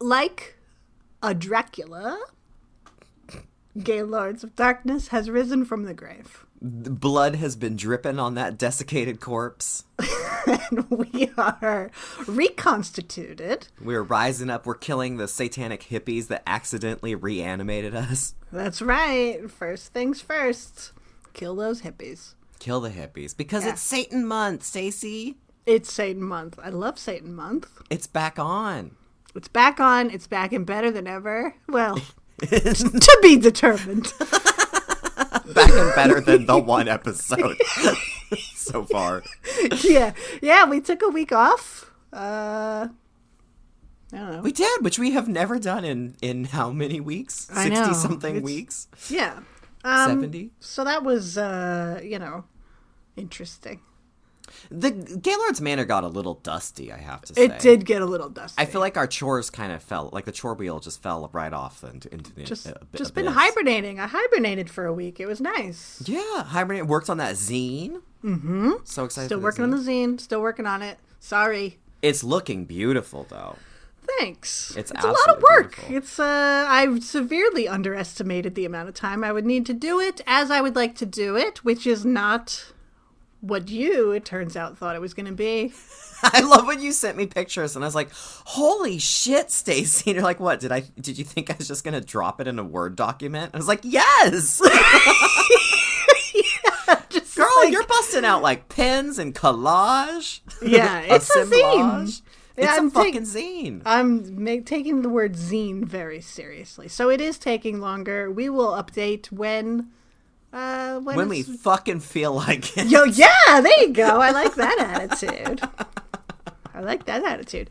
Like a Dracula, Gaylords of Darkness has risen from the grave. Blood has been dripping on that desiccated corpse. and we are reconstituted. We're rising up. We're killing the satanic hippies that accidentally reanimated us. That's right. First things first. Kill those hippies. Kill the hippies because Yeah. it's Satan month, Stacie. It's Satan month. I love Satan month. It's back on. It's back on. It's back and better than ever. Well, to be determined. back and better than the one episode so far. yeah. Yeah, we took a week off. Uh I don't know. We did, which we have never done in in how many weeks? I know. Sixty something It's- weeks. yeah. Um, Seventy. So that was uh, you know, interesting. The Gaylord's Manor got a little dusty. I have to say. It did get a little dusty. I feel like our chores kind of fell, like the chore wheel just fell right off into, into the just just been hibernating. I hibernated for a week. It was nice. Yeah, hibernate worked on that zine. Mm-hmm. So excited. Still working on the zine. Still working on it. Sorry. It's looking beautiful though. Thanks. It's a lot of work. beautiful. It's uh I've severely underestimated the amount of time I would need to do it as I would like to do it, which is not what you, it turns out, thought it was going to be. I love when you sent me pictures and I was like, "Holy shit, Stacie!" And you're like, "What? Did I? Did you think I was just gonna drop it in a Word document?" I was like, "Yes, girl, like- you're busting out like pens and collage." Yeah, it's a zine. Assemblage. Yeah, It's I'm a fucking zine. I'm ma- taking the word zine very seriously. So it is taking longer. We will update when uh when, When we fucking feel like it. Yo, yeah, there you go. I like that attitude. I like that attitude.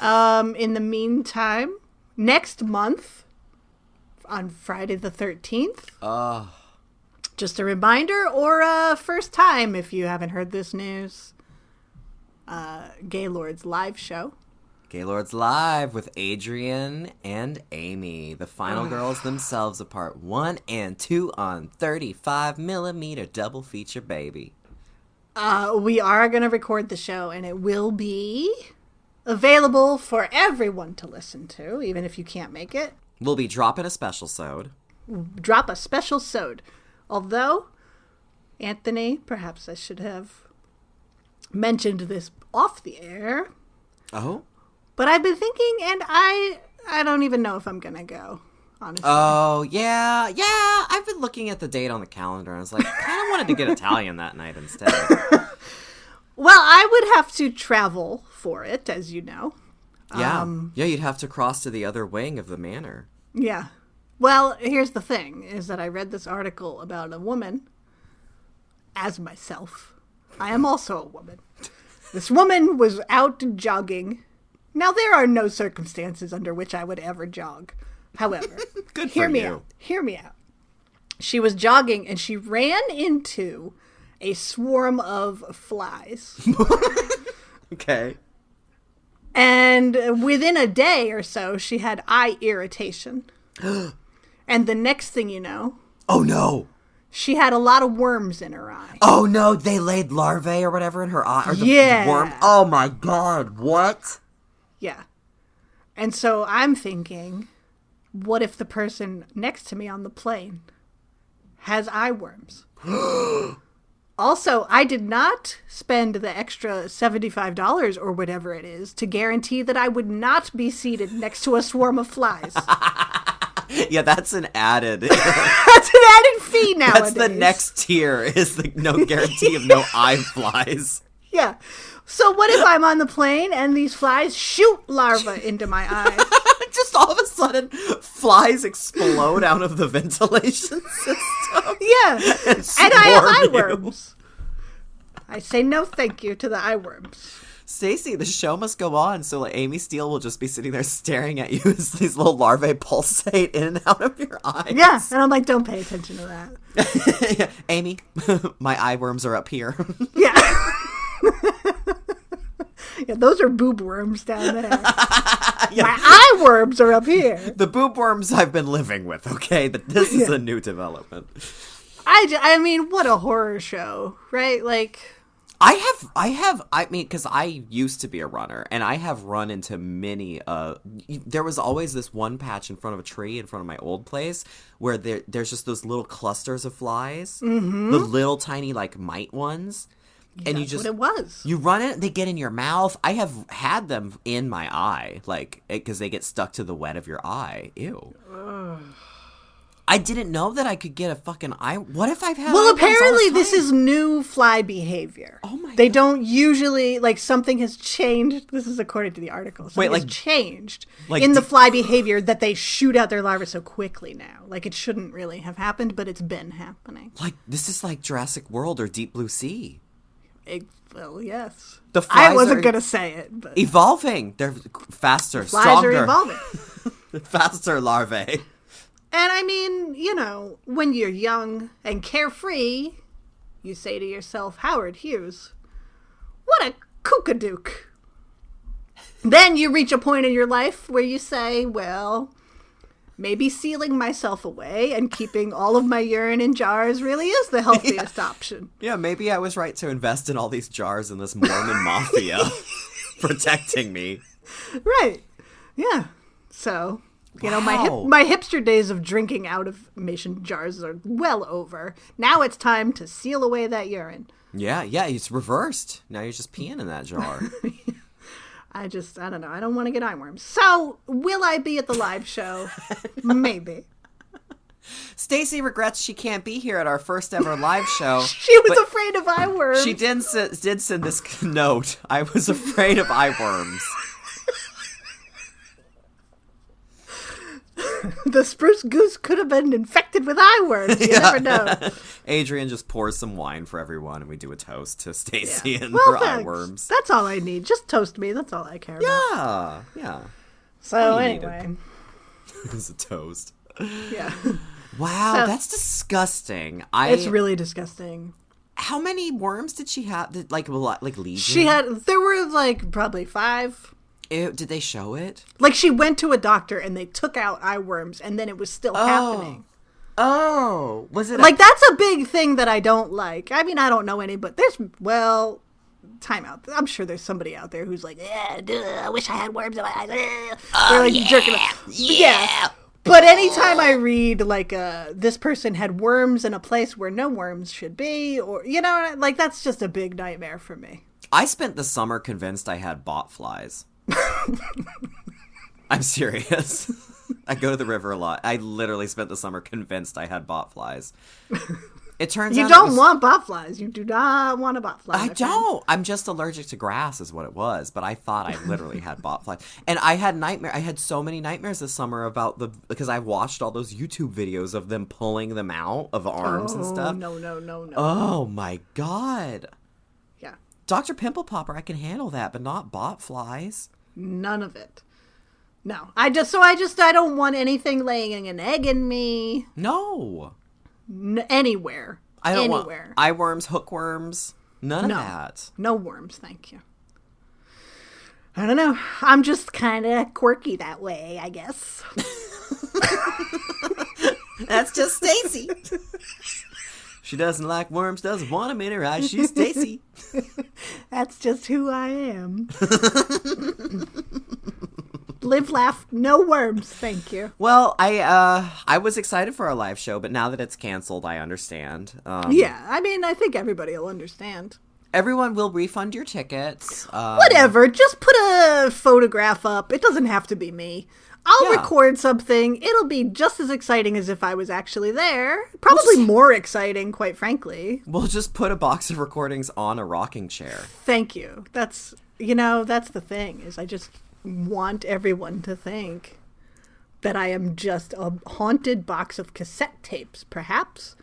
Um, in the meantime, next month, on Friday the 13th, Uh, just a reminder or a first time if you haven't heard this news, uh, Gaylord's live show. Gaylord's Live with Adrienne and Amy, the final girls themselves, a part one and two on 35 millimeter double feature, baby. Uh, we are going to record the show and it will be available for everyone to listen to, even if you can't make it. We'll be dropping a special sode. drop a special sode. Although, Anthony, perhaps I should have mentioned this off the air, Oh? But I've been thinking, and I I don't even know if I'm gonna go. Honestly, Oh, yeah, yeah. I've been looking at the date on the calendar and I was like, I kind of wanted to get Italian that night instead. well, I would have to travel for it, as you know. Yeah. Um, yeah, you'd have to cross to the other wing of the manor. Yeah. Well, here's the thing: is that I read this article about a woman, as myself. I am also a woman. This woman was out jogging. Now there are no circumstances under which I would ever jog. However, Good hear me you. out. Hear me out. She was jogging and she ran into a swarm of flies. Okay. And within a day or so, she had eye irritation. and the next thing you know, Oh, no. she had a lot of worms in her eye. Oh, no. They laid larvae or whatever in her eye. Or the, Yeah. worm. Oh, my God. What? Yeah. And so I'm thinking, what if the person next to me on the plane has eye worms? also, I did not spend the extra $75 or whatever it is to guarantee that I would not be seated next to a swarm of flies. Yeah, that's an added. That's an added fee now. That's the next tier is the no guarantee of no eye flies. Yeah. So what if I'm on the plane and these flies shoot larvae into my eyes? Just all of a sudden, flies explode out of the ventilation system. Yeah. And And I have eye worms. I say no thank you to the eye worms. Stacie, the show must go on, so like Amy Steel will just be sitting there staring at you as these little larvae pulsate in and out of your eyes. Yeah, and I'm like, don't pay attention to that. Amy, my eye worms are up here. Yeah. Yeah, those are boob worms down there. My eye worms are up here. the boob worms I've been living with, okay? But this is a new development. I, I mean, what a horror show, right? Like, I have, I have, I mean, because I used to be a runner, and I have run into many. Uh, there was always this one patch in front of a tree in front of my old place where there, there's just those little clusters of flies, Mm-hmm. the little tiny like mite ones, and you just what it was. you run it, they get in your mouth. I have had them in my eye, like because they get stuck to the wet of your eye. Ew. I didn't know that I could get a fucking eye. What if I've had? Well, apparently this is new fly behavior. Oh my They God. don't usually like something has changed. This is according to the article. Something Wait, like- changed like in the fly behavior that they shoot out their larvae so quickly now. Like it shouldn't really have happened, but it's been happening. like this is like Jurassic World or Deep Blue Sea. It, well, yes. The I wasn't gonna say it, but Evolving, they're faster, flies stronger, are evolving. faster larvae. And I mean, you know, when you're young and carefree, you say to yourself, Howard Hughes, what a kookadook. then you reach a point in your life where you say, well, maybe sealing myself away and keeping all of my urine in jars really is the healthiest option. Yeah, maybe I was right to invest in all these jars in this Mormon mafia protecting me. Right. Yeah. So, you know, my hip, my hipster days of drinking out of mason jars are well over. Now it's time to seal away that urine. Yeah, yeah, it's reversed. Now you're just peeing in that jar. I just, I don't know. I don't want to get eye worms. So, will I be at the live show? Maybe. Stacie regrets she can't be here at our first ever live show. She was afraid of eye worms. She did did send this note. I was afraid of eye worms. the spruce goose could have been infected with eye worms. You never know. Adrienne just pours some wine for everyone, and we do a toast to Stacie Yeah. and Well, her eye thanks. worms. That's all I need. Just toast me. That's all I care about. Yeah, yeah. So, all you needed. anyway. It's a toast. Yeah. Wow, So- that's disgusting. I. It's really disgusting. How many worms did she have? Did, like, a lot- like legion? She had, there were like probably five. Ew, did they show it? Like she went to a doctor and they took out eye worms and then it was still happening. Oh, was it Like that's a big thing that I don't like. I mean, I don't know any, but there's well, time out. I'm sure there's somebody out there who's like, yeah, duh, I wish I had worms in my eyes. Ugh." They're like jerking. off. But yeah. But anytime I read like uh this person had worms in a place where no worms should be, or you know, like that's just a big nightmare for me. I spent the summer convinced I had bot flies. I'm serious. I go to the river a lot. I literally spent the summer convinced I had bot flies. It turns You out don't was- want botflies. You do not want a botfly. I don't. I'm just allergic to grass, is what it was. But I thought I literally had bot flies, and I had nightmare. I had so many nightmares this summer about the because I watched all those YouTube videos of them pulling them out of arms and Oh, stuff. No, no, no, no. Oh my god, Doctor Pimple Popper, I can handle that, but not bot flies. None of it. No. I just so I just I don't want anything laying an egg in me No, n- anywhere. I don't anywhere. want eye worms, hookworms, none No. of that. No worms, thank you. I don't know. I'm just kind of quirky that way, I guess. That's just Stacie. she doesn't like worms, doesn't want them in her eyes. She's Stacie. That's just who I am. Live, laugh, no worms, thank you. Well, I uh I was excited for our live show, but now that it's canceled, I understand. Um, Yeah, I mean, I think everybody will understand. everyone will refund your tickets. Uh, Whatever, just put a photograph up. It doesn't have to be me. I'll Yeah. record something. It'll be just as exciting as if I was actually there. Probably more exciting, quite frankly. We'll just put a box of recordings on a rocking chair. Thank you. That's, you know, that's the thing is I just want everyone to think that I am just a haunted box of cassette tapes, perhaps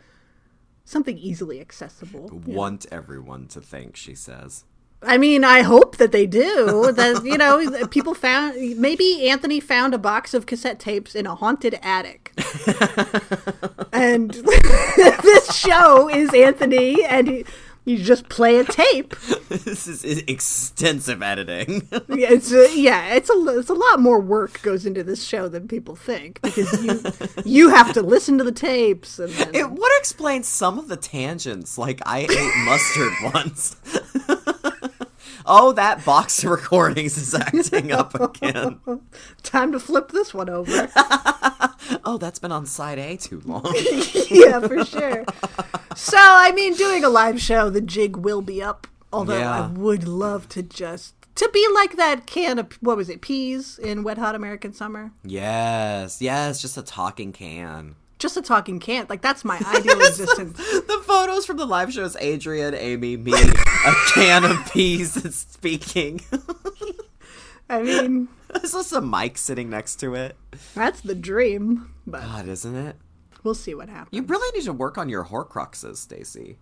something easily accessible. know. Want everyone to think, she says. I mean, I hope that they do. That you know, people found maybe Anthony found a box of cassette tapes in a haunted attic, and this show is Anthony, and he, you just play a tape. this is extensive editing. Uh, yeah, It's a, yeah, it's a it's a lot more work goes into this show than people think because you you have to listen to the tapes and then, it would explain some of the tangents, like I ate mustard once. Oh, that box of recordings is acting up again. time to flip this one over. Oh, that's been on side A too long. yeah, for sure. So, I mean, doing a live show, the jig will be up. Although I would love to just to be like that can of what was it, peas in Wet Hot American Summer. yes, yes, just a talking can. Just a talking can. Like that's my ideal existence. The photos from the live shows Adrienne, Amy, me, a can of peas that's speaking. I mean, There's just a mic sitting next to it. that's the dream. But God, isn't it? we'll see what happens. You really need to work on your Horcruxes, Stacie.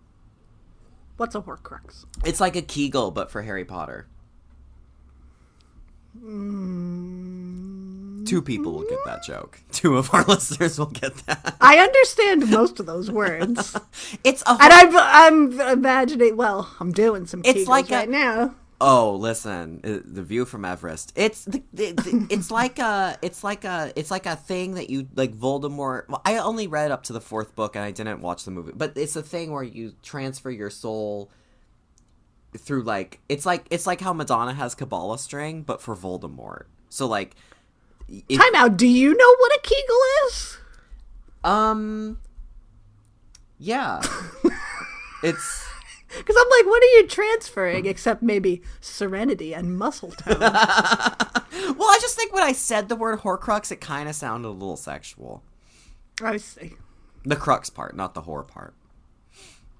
What's a Horcrux? It's like a Kegel, but for Harry Potter. Hmm. Two people will get that joke. Two of our listeners will get that. I understand most of those words, It's a. and I'm I'm imagining. Well, I'm doing some. It's like a- right now. oh, listen, uh, the view from Everest. It's the, the, the- it's like a it's like a it's like a thing that you like Voldemort. Well, I only read up to the fourth book and I didn't watch the movie, but it's a thing where you transfer your soul through like it's like it's like how Madonna has Kabbalah string, but for Voldemort. So like. If- Time out. Do you know what a Kegel is? Um. Yeah. it's. Because I'm like, what are you transferring except maybe serenity and muscle tone? Well, I just think when I said the word Horcrux, it kind of sounded a little sexual. I see. The crux part, not the whore part.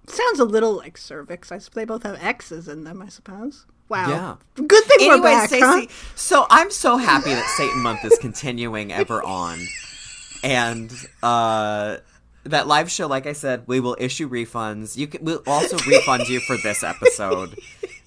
Sounds a little like cervix. I suppose they both have X's in them. I suppose. Wow. Yeah. Good thing we're back, Stacie, huh? so I'm so happy that Satan Month is continuing ever on, and uh, that live show, like I said, we will issue refunds. You can, we'll also refund you for this episode.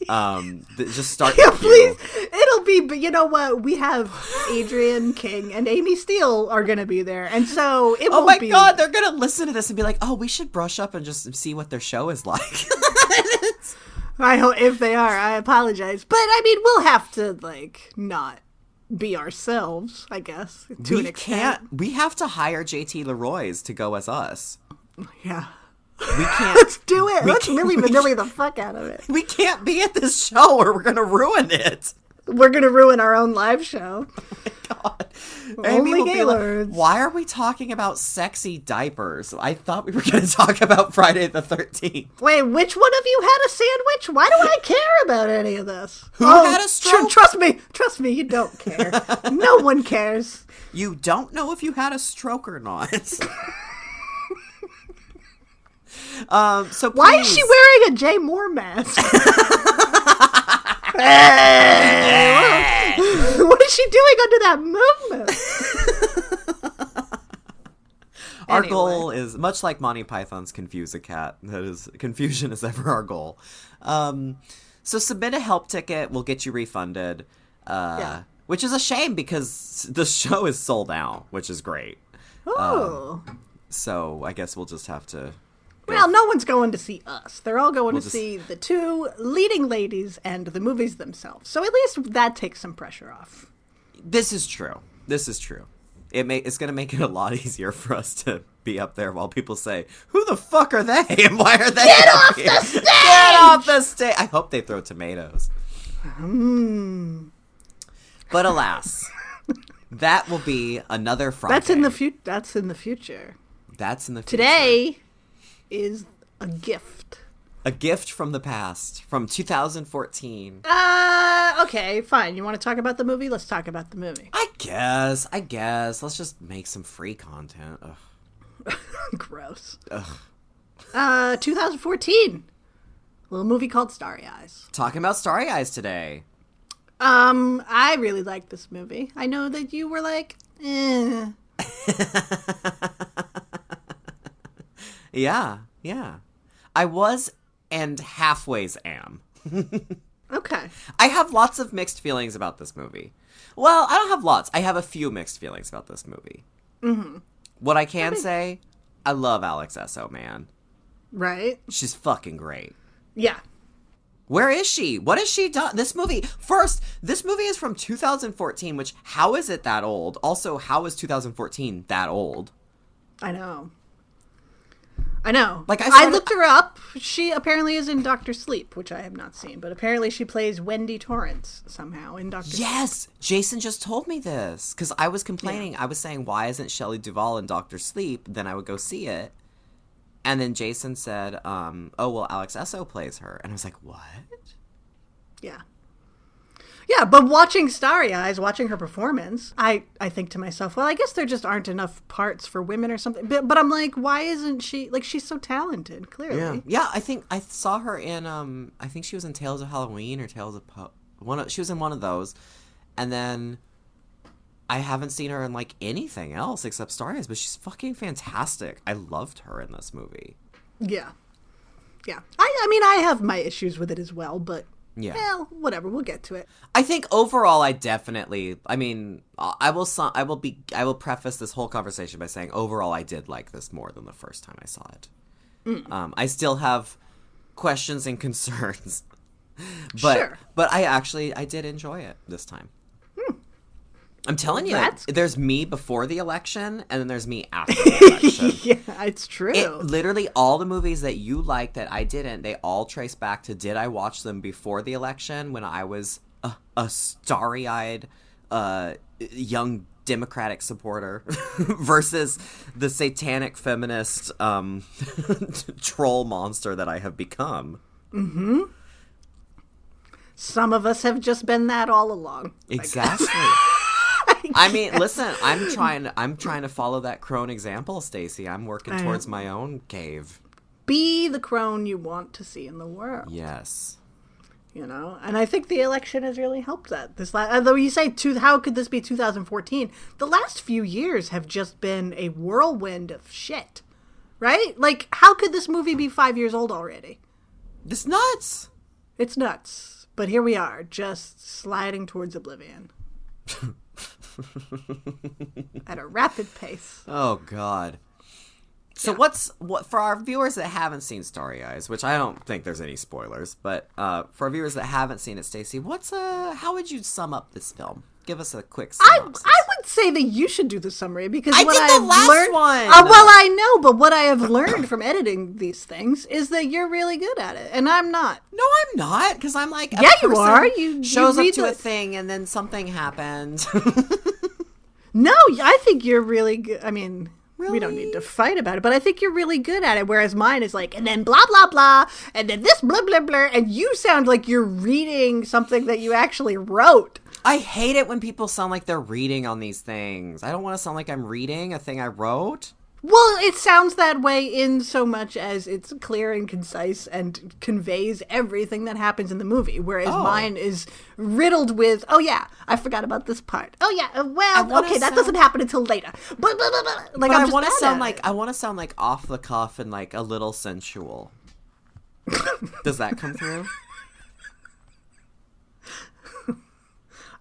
Um, th- just start Yeah, please. It'll be, but you know what? We have Adrienne King and Amy Steel are going to be there, and so it Oh my be. god, they're gonna listen to this and be like, "Oh, we should brush up and just see what their show is like." I hope if they are, I apologize, but I mean, we'll have to like not be ourselves, I guess, to an we extent. can't. We have to hire JT Leroy's to go as us. Yeah. We can't. Let's do it. Let's we Vanilli the fuck out of it. we can't be at this show or we're gonna ruin it. We're gonna ruin our own live show. God. Only will like, Why are we talking about sexy diapers? I thought we were gonna talk about Friday the Thirteenth. Wait, which one of you had a sandwich? Why do I care about any of this? Who Oh, had a tr- stroke? trust me, trust me, you don't care. no one cares. You don't know if you had a stroke or not. um. So Why is she wearing a Jay Moore mask? what is she doing under that movement? Our Anyway. goal is much like Monty Python's Confuse a Cat. That is confusion is ever our goal. Um, so submit a help ticket. We'll get you refunded. Uh, Yeah. Which is a shame because the show is sold out, which is great. Oh. So I guess we'll just have to. Well, no one's going to see us. They're all going We'll to just- see the two leading ladies and the movies themselves. So at least that takes some pressure off. This is true. This is true. It may, it's going to make it a lot easier for us to be up there while people say, "Who the fuck are they? And why are they Get off here? the stage!" Get off the stage!" I hope they throw tomatoes. Hmm. But alas, that will be another Friday. That's in the future. That's in the future. That's in the future. Today is a gift. A gift from the past, from 2014. Uh, okay, fine. You want to talk about the movie? Let's talk about the movie. I guess. I guess. Let's just make some free content. Ugh. Gross. Ugh. Uh, 2014. A little movie called Starry Eyes. Talking about Starry Eyes today. Um, I really like this movie. I know that you were like, eh. Yeah, yeah. I was and halfways am. Okay. I have lots of mixed feelings about this movie. Well, I don't have lots. I have a few mixed feelings about this movie. Mm-hmm. What I can say, I love Alex Essoe, man. Right? She's fucking great. Yeah. Where is she? What has she done? This movie, first, this movie is from 2014, which, how is it that old? Also, how is 2014 that old? I know. I know. Like, I I, looked her up. She apparently is in Doctor Sleep, which I have not seen, but apparently she plays Wendy Torrance somehow in Doctor Sleep. Yes, Jason just told me this because I was complaining. I was saying, "Why isn't Shelley Duvall in Doctor Sleep?" Then I would go see it, and then Jason said, um, "Oh well, Alex Essoe plays her," and I was like, "What?" Yeah. Yeah, but watching Starry Eyes, watching her performance, I, I think to myself, well, I guess there just aren't enough parts for women or something. But, but I'm like, why isn't she like she's so talented? Clearly, Yeah, yeah. I think I saw her in. Um, I think she was in Tales of Halloween or Tales of po- one. Of, she was in one of those, and then I haven't seen her in like anything else except Starry Eyes. But she's fucking fantastic. I loved her in this movie. yeah, yeah. I, I mean, I have my issues with it as well, but Yeah. well, whatever. We'll get to it. I think overall, I definitely. I mean, I will. I will be. I will preface this whole conversation by saying, overall, I did like this more than the first time I saw it. Um, I still have questions and concerns, but Sure. but I actually I did enjoy it this time. I'm telling you, That's- there's me before the election, and then there's me after the election. yeah, it's true. It literally all the movies that you like that I didn't, they all trace back to did I watch them before the election when I was a, a starry eyed uh, young Democratic supporter versus the satanic feminist um, troll monster that I have become. Hmm. Some of us have just been that all along. Exactly. I mean, listen, I'm trying to I'm trying to follow that crone example, Stacie. I'm working I towards am. my own cave. Be the crone you want to see in the world. Yes. you know and i think the election has really helped that this last although you say two how could this be 2014 the last few years have just been a whirlwind of shit right like how could this movie be five years old already This nuts. it's nuts but here we are just sliding towards oblivion at a rapid pace Oh God. So what's what for our viewers that haven't seen Starry Eyes, which I don't think there's any spoilers, but uh, for our viewers that haven't seen it, Stacie, what's uh how would you sum up this film? Give us a quick I, synopsis. I would say that you should do the summary because I what did the I've last learned, one. Uh, well, I know, but what I have learned from editing these things is that you're really good at it, and I'm not. no, I'm not, because I'm like Yeah, you person are. You- you shows up read to a thing and then something happened. No, I think you're really good. I mean, we don't need to fight about it, but I think you're really good at it. Whereas mine is like, and then blah blah blah, and then this blah blah blah, and you sound like you're reading something that you actually wrote. I hate it when people sound like they're reading on these things. I don't want to sound like I'm reading a thing I wrote. Well, it sounds that way in so much as it's clear and concise and conveys everything that happens in the movie. Whereas Oh. mine is riddled with, oh yeah, I forgot about this part. Oh yeah, uh, well, okay, that doesn't happen until later. But, but, but, but like but I want to sound like. I want to sound like off the cuff and like a little sensual. Does that come through?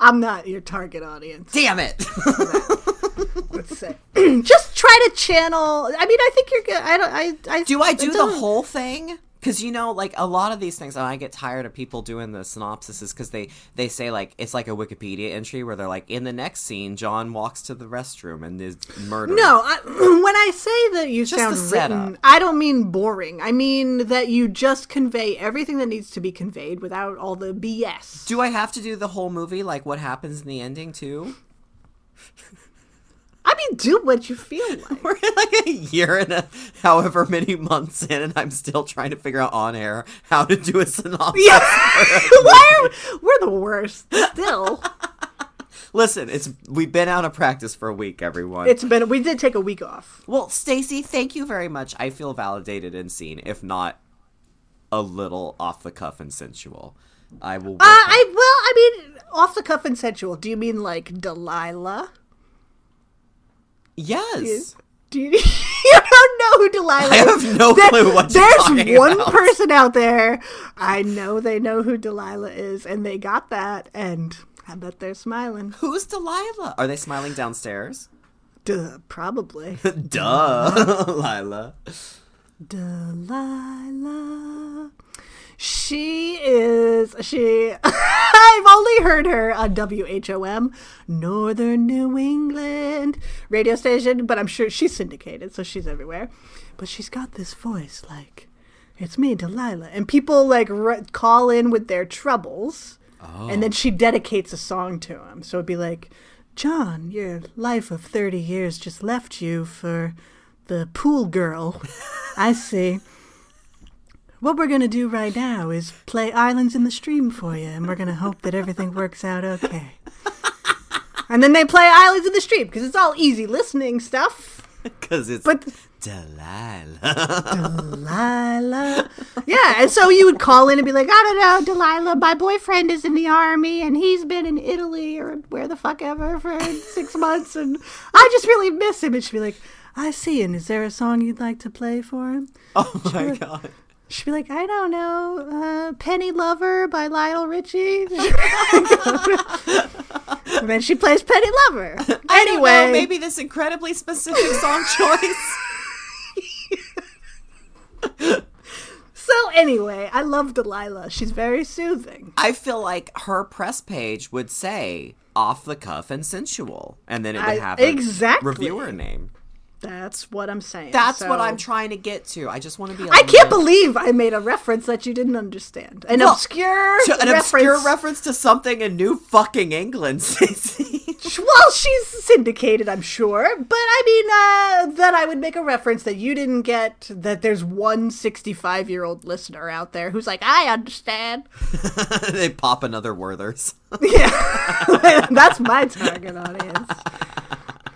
I'm not your target audience. Damn it! Let's say, just try to channel. I mean, I think you're good. I don't. I. I do I do the whole thing? Because you know, like a lot of these things, and I get tired of people doing the synopsises because they they say like it's like a Wikipedia entry where they're like, in the next scene, John walks to the restroom and is murdered. No, I, when I say that you Just sound written, I don't mean boring. I mean that you just convey everything that needs to be conveyed without all the BS. Do I have to do the whole movie like what happens in the ending too? I mean, do what you feel like. We're like a year and a however many months in, and I'm still trying to figure out on air how to do a synopsis. Why are, we're the worst. Still, Listen, it's we've been out of practice for a week, everyone. it's been. We did take a week off. well, Stacie, thank you very much. I feel validated and seen, if not a little off the cuff and sensual. I will. Uh, I well, I mean, off the cuff and sensual. Do you mean like Delilah? Yes. Do you, you don't know who Delilah I have no There- clue what There's one about. person out there. I know they know who Delilah is, and they got that, and I bet they're smiling. Who's Delilah? Are they smiling downstairs? Duh, probably. Duh, Lila. Delilah. She is she I've only heard her on WHOM, Northern New England radio station, but I'm sure she's syndicated, so she's everywhere. But she's got this voice like it's me, Delilah. And people like call in with their troubles. And then she dedicates a song to him. So it'd be like, John, your life of 30 years just left you for the pool girl. I see. What we're going to do right now is play Islands in the Stream for you, and we're going to hope that everything works out okay. And then they play Islands in the Stream because it's all easy listening stuff. Because it's But Delilah. Delilah. Yeah, and so you would call in and be like, I don't know, Delilah, my boyfriend is in the army and he's been in Italy or where the fuck ever for six months and I just really miss him. And she'd be like, I see, and is there a song you'd like to play for him? oh my god. She'd be like, I don't know, uh, Penny Lover by Lionel Richie. and then she plays Penny Lover. I Anyway, know, maybe this incredibly specific song choice. so anyway, I love Delilah. She's very soothing. I feel like her press page would say off the cuff and sensual, and then it would I- have a exactly. reviewer name. That's what I'm saying. That's what I'm trying to get to. I just want to be. I I can't believe I made a reference that you didn't understand. An Well, obscure an reference. obscure reference to something in New fucking England. Well, she's syndicated, I'm sure, but I mean uh, that I would make a reference that you didn't get. That there's one 65 year old listener out there who's like, I understand. they pop another Werther's. Yeah, that's my target audience.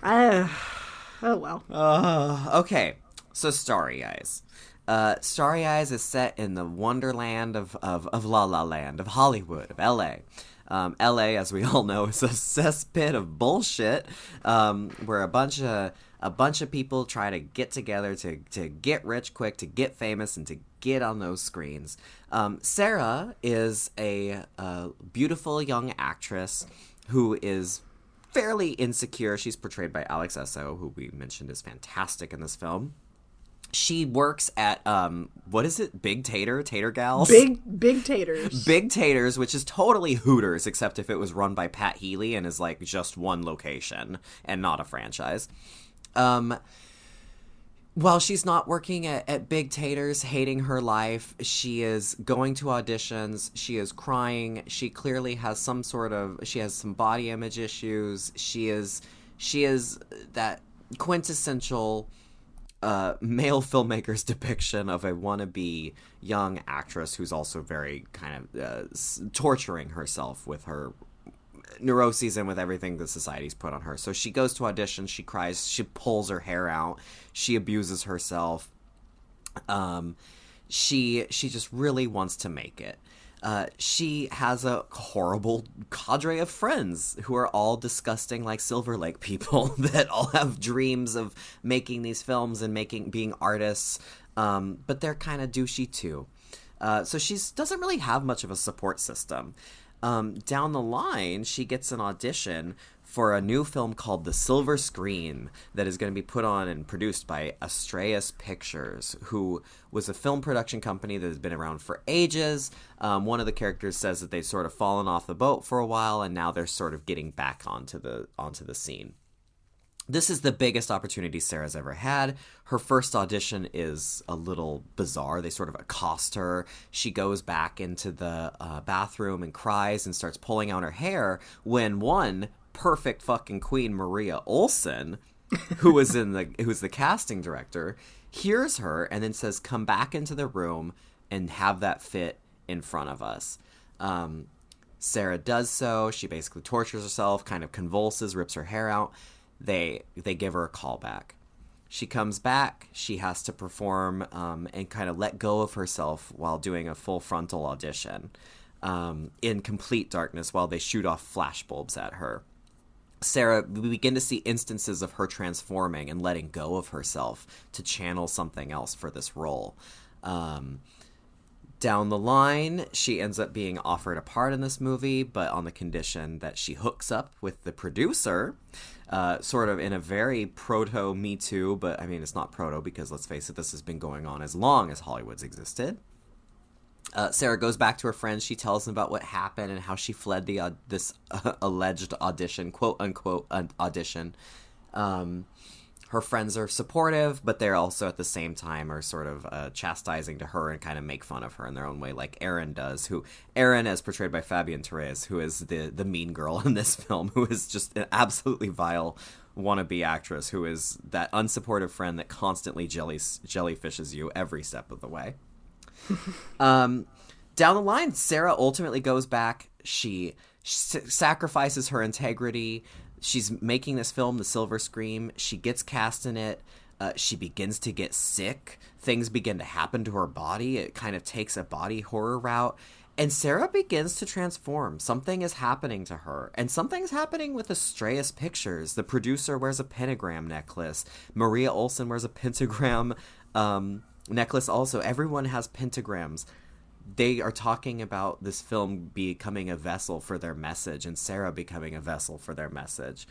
Uh, oh well. Uh, okay, so Starry Eyes. Uh, Starry Eyes is set in the wonderland of, of, of La La Land, of Hollywood, of LA. Um, LA, as we all know, is a cesspit of bullshit, um, where a bunch of a bunch of people try to get together to, to get rich quick, to get famous, and to get on those screens. Um, Sarah is a, uh beautiful young actress who is fairly insecure. She's portrayed by Alex Essoe, who we mentioned is fantastic in this film. She works at um what is it? Big Tater, Tater Gals? Big, big taters. Big Taters, which is totally Hooters, except if it was run by Pat Healy and is like just one location and not a franchise. Um while she's not working at, at Big Taters, hating her life, she is going to auditions. She is crying. She clearly has some sort of she has some body image issues. She is she is that quintessential uh, male filmmaker's depiction of a wannabe young actress who's also very kind of uh, torturing herself with her neuroses and with everything that society's put on her. So she goes to audition, she cries, she pulls her hair out, she abuses herself. Um, she she just really wants to make it. Uh, she has a horrible cadre of friends who are all disgusting like Silver Lake people that all have dreams of making these films and making being artists, um, but they're kind of douchey too. Uh, so she doesn't really have much of a support system. Um, down the line, she gets an audition for a new film called The Silver Scream that is going to be put on and produced by Astraeus Pictures, who was a film production company that has been around for ages. Um, one of the characters says that they've sort of fallen off the boat for a while, and now they're sort of getting back onto the onto the scene this is the biggest opportunity Sarah's ever had. Her first audition is a little bizarre. They sort of accost her. She goes back into the uh, bathroom and cries and starts pulling out her hair when one perfect fucking queen, Maria Olsen, who was in the who's the casting director, hears her and then says, "Come back into the room and have that fit in front of us." Um, Sarah does so. She basically tortures herself, kind of convulses, rips her hair out. They they give her a call back. She comes back. She has to perform um, and kind of let go of herself while doing a full frontal audition um, in complete darkness while they shoot off flashbulbs at her. Sarah, we begin to see instances of her transforming and letting go of herself to channel something else for this role. Um, down the line, she ends up being offered a part in this movie, but on the condition that she hooks up with the producer, uh, sort of in a very proto Me Too, but I mean, it's not proto because let's face it, this has been going on as long as Hollywood's existed. Uh, Sarah goes back to her friends. She tells them about what happened and how she fled the uh, this alleged audition, quote unquote audition. Um, her friends are supportive, but they're also at the same time are sort of uh, chastising to her and kind of make fun of her in their own way, like Erin does. Who Erin, as portrayed by Fabianne Therese, who is the the mean girl in this film, who is just an absolutely vile wannabe actress, who is that unsupportive friend that constantly jelly jellyfishes you every step of the way. um, down the line, Sarah ultimately goes back. She, she sacrifices her integrity she's making this film, The Silver Scream. She gets cast in it. Uh, she begins to get sick. Things begin to happen to her body. It kind of takes a body horror route. And Sarah begins to transform. Something is happening to her. And something's happening with Astraeus Pictures. The producer wears a pentagram necklace. Maria Olsen wears a pentagram um, necklace also. Everyone has pentagrams they are talking about this film becoming a vessel for their message and Sarah becoming a vessel for their message.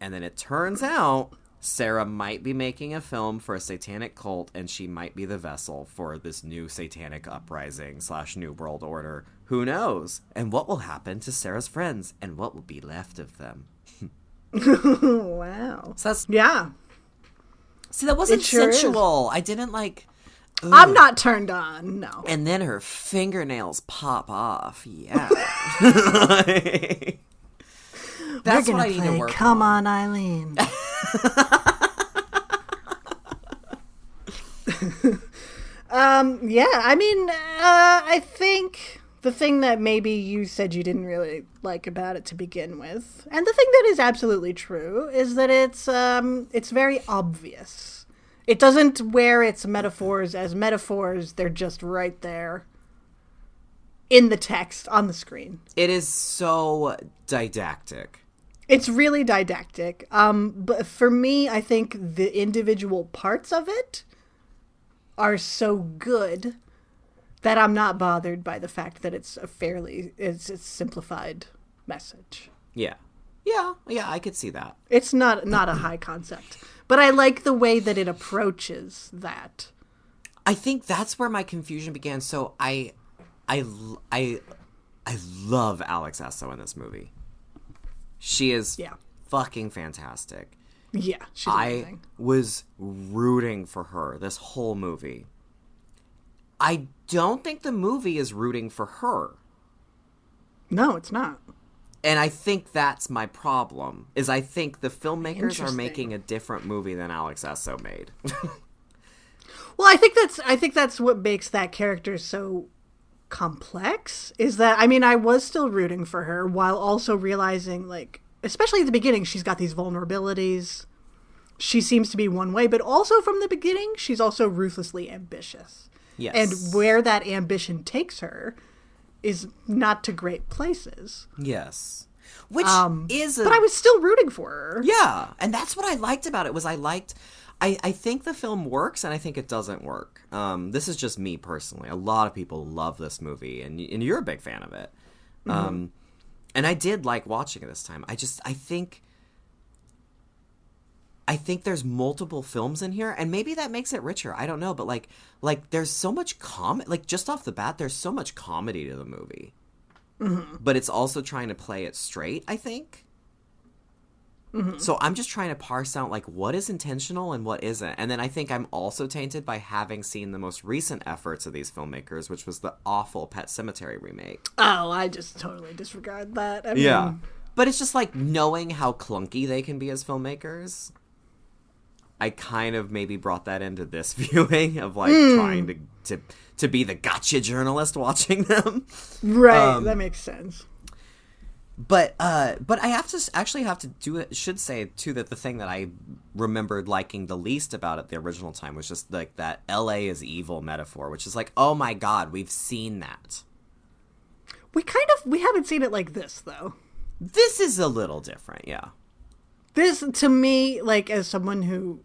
And then it turns out Sarah might be making a film for a satanic cult and she might be the vessel for this new satanic uprising slash new world order. Who knows? And what will happen to Sarah's friends and what will be left of them? wow. So that's yeah. See, that wasn't sure sensual. Is. I didn't like Ooh. I'm not turned on. No. And then her fingernails pop off. Yeah. That's what I need to work. Come on, on Eileen. um. Yeah. I mean, uh, I think the thing that maybe you said you didn't really like about it to begin with, and the thing that is absolutely true, is that it's um, it's very obvious it doesn't wear its metaphors as metaphors, they're just right there in the text on the screen. It is so didactic. It's really didactic. Um, but for me, I think the individual parts of it are so good that I'm not bothered by the fact that it's a fairly it's a simplified message. Yeah. Yeah, yeah, I could see that. It's not not a high concept. But I like the way that it approaches that. I think that's where my confusion began. So I, I, I, I love Alex Essoe in this movie. She is yeah. fucking fantastic. Yeah, I was rooting for her this whole movie. I don't think the movie is rooting for her. No, it's not and I think that's my problem. Is I think the filmmakers are making a different movie than Alex Essoe made. well, I think that's I think that's what makes that character so complex. Is that I mean I was still rooting for her while also realizing like especially at the beginning she's got these vulnerabilities. She seems to be one way, but also from the beginning she's also ruthlessly ambitious. Yes. And where that ambition takes her is not to great places. Yes. Which um, is a, But I was still rooting for her. Yeah. And that's what I liked about it was I liked I, I think the film works and I think it doesn't work. Um, this is just me personally. A lot of people love this movie and and you're a big fan of it. Mm-hmm. Um, and I did like watching it this time. I just I think I think there's multiple films in here, and maybe that makes it richer. I don't know, but like, like there's so much com like just off the bat, there's so much comedy to the movie, mm-hmm. but it's also trying to play it straight. I think. Mm-hmm. So I'm just trying to parse out like what is intentional and what isn't, and then I think I'm also tainted by having seen the most recent efforts of these filmmakers, which was the awful Pet Sematary remake. Oh, I just totally disregard that. I mean... Yeah, but it's just like knowing how clunky they can be as filmmakers I kind of maybe brought that into this viewing of like mm. trying to, to to be the gotcha journalist watching them. Right, um, that makes sense. But uh, but I have to actually have to do it. Should say too that the thing that I remembered liking the least about it the original time was just like that L.A. is evil metaphor, which is like, oh my god, we've seen that. We kind of we haven't seen it like this though. This is a little different, yeah. this to me like as someone who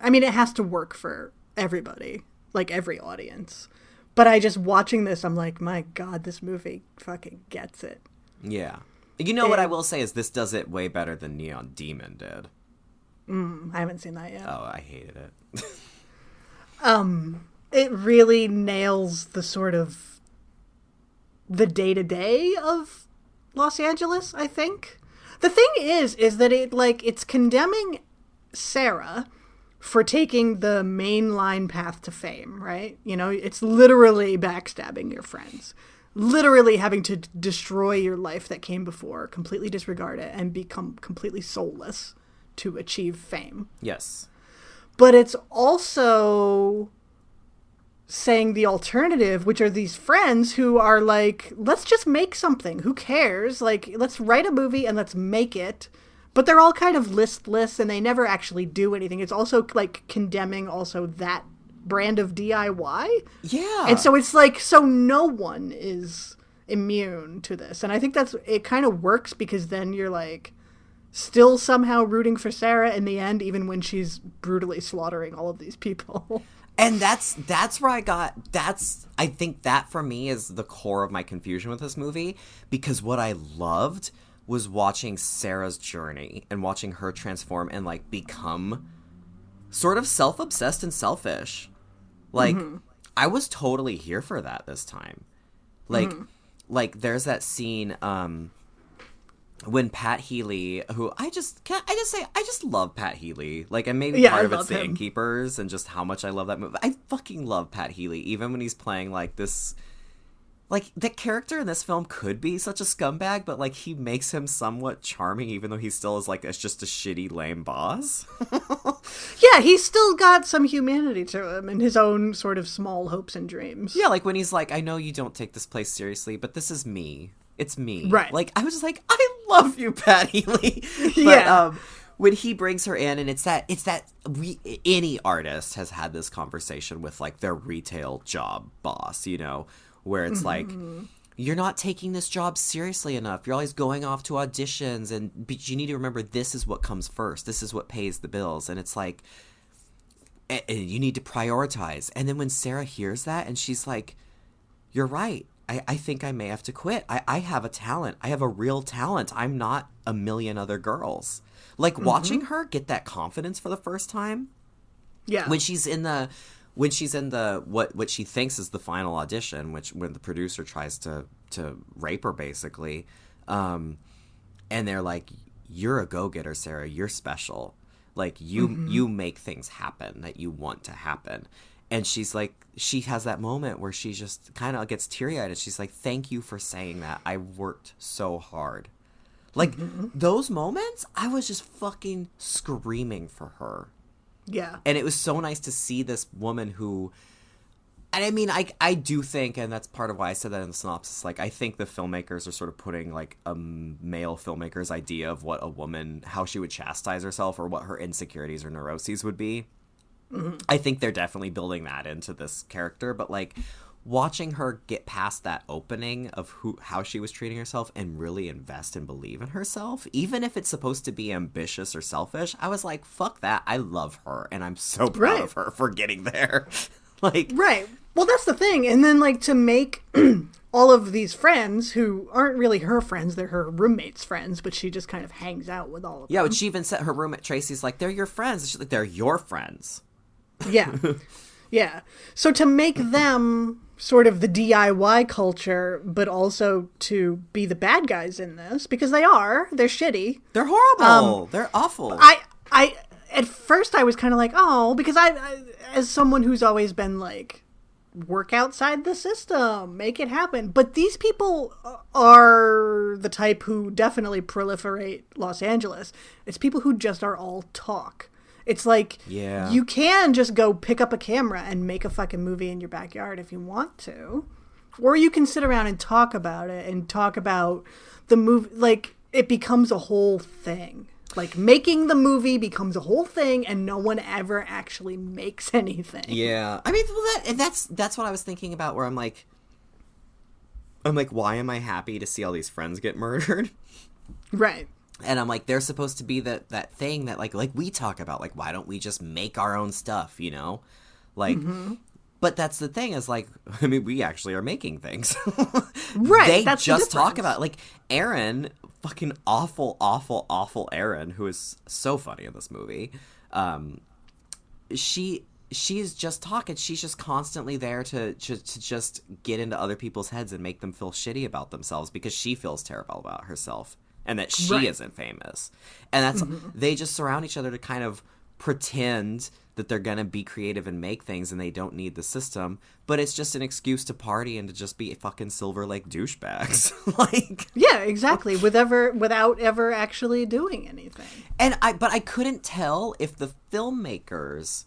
i mean it has to work for everybody like every audience but i just watching this i'm like my god this movie fucking gets it Yeah. You know what I will say is this does it way better than Neon Demon did. i haven't seen that yet Oh, I hated it. um, it really nails the sort of the day to day of Los Angeles, I think. The thing is is that it like it's condemning Sarah for taking the main line path to fame, right? You know, it's literally backstabbing your friends. Literally having to destroy your life that came before, completely disregard it and become completely soulless to achieve fame yes. but it's also saying the alternative which are these friends who are like let's just make something who cares like let's write a movie and let's make it but they're all kind of listless and they never actually do anything. It's also like condemning also that brand of diy Yeah. and so it's like so no one is immune to this. And i think that's it kind of works because then you're like still somehow rooting for sarah in the end even when she's brutally slaughtering all of these people. And that's that's where I got that's I think that for me is the core of my confusion with this movie because what I loved was watching Sarah's journey and watching her transform and like become sort of self-obsessed and selfish. Like I was totally here for that this time. Like like there's that scene um when Pat Healy, who I just can't, I just say I just love Pat Healy. Like, and maybe Yeah, part I of it's love the him. Innkeepers and just how much I love that movie. I fucking love Pat Healy, even when he's playing like this. Like the character in this film could be such a scumbag, but like he makes him somewhat charming, even though he still is like it's just a shitty, lame boss. yeah he's still got some humanity to him and his own sort of small hopes and dreams Yeah, like when he's like, I know you don't take this place seriously, but this is me. It's me. Right. Like I was just like, I love you, Pat Healy. but Yeah. um when he brings her in and it's that it's that we any artist has had this conversation with like their retail job boss, you know, where it's like mm-hmm. you're not taking this job seriously enough. You're always going off to auditions and but you need to remember this is what comes first. This is what pays the bills and it's like and you need to prioritize. And then when Sarah hears that and she's like, You're right. I, I think I may have to quit. I, I have a talent. I have a real talent. I'm not a million other girls. Like mm-hmm. watching her get that confidence for the first time yeah when she's in the when she's in the what what she thinks is the final audition which when the producer tries to to rape her basically um and they're like you're a go-getter sarah. You're special. Like you you make things happen that you want to happen. And she's like she has that moment where she just kind of gets teary-eyed and she's like thank you for saying that. I worked so hard. Like those moments i was just fucking screaming for her yeah and it was so nice to see this woman who and I mean, I I do think, and that's part of why I said that in the synopsis. Like, I think the filmmakers are sort of putting like a male filmmaker's idea of what a woman, how she would chastise herself, or what her insecurities or neuroses would be. Mm-hmm. I think they're definitely building that into this character. But like, watching her get past that opening of who how she was treating herself and really invest and believe in herself, even if it's supposed to be ambitious or selfish, I was like, fuck that. I love her, and I'm so proud Right. of her for getting there. like, Right. Well, that's the thing. And then, like, to make all of these friends who aren't really her friends, they're her roommates' friends, but she just kind of hangs out with all of Yeah, them. Yeah, but she even said her roommate Tracy's like, they're your friends. She's like, they're your friends. Yeah. yeah. So to make them sort of the DIY culture, but also to be the bad guys in this, because they are, they're shitty. They're horrible. Um, they're awful. I, I, at first I was kind of like, oh, because I, I, as someone who's always been like, work outside the system, make it happen. But these people are the type who definitely proliferate Los Angeles. It's people who just are all talk. It's like Yeah. you can just go pick up a camera and make a fucking movie in your backyard if you want to. Or you can sit around and talk about it and talk about the movie like it becomes a whole thing. Like making the movie becomes a whole thing and no one ever actually makes anything. yeah. I mean, well, that and that's that's what I was thinking about. Where I'm like, I'm like, why am I happy to see all these friends get murdered? Right. And I'm like, they're supposed to be that that thing that like like we talk about, like why don't we just make our own stuff, you know, like. Mm-hmm. But that's the thing is like I mean we actually are making things. Right, They that's the just talk difference. about like Erin, fucking awful, awful, awful Erin, who is so funny in this movie. Um, she she's just talking. She's just constantly there to, to to just get into other people's heads and make them feel shitty about themselves because she feels terrible about herself and that she Right. isn't famous. And that's Mm-hmm. they just surround each other to kind of pretend that they're gonna be creative and make things and they don't need the system, but it's just an excuse to party and to just be fucking Silver Lake douchebags. like Yeah, exactly. With ever without ever actually doing anything. And I but I couldn't tell if the filmmakers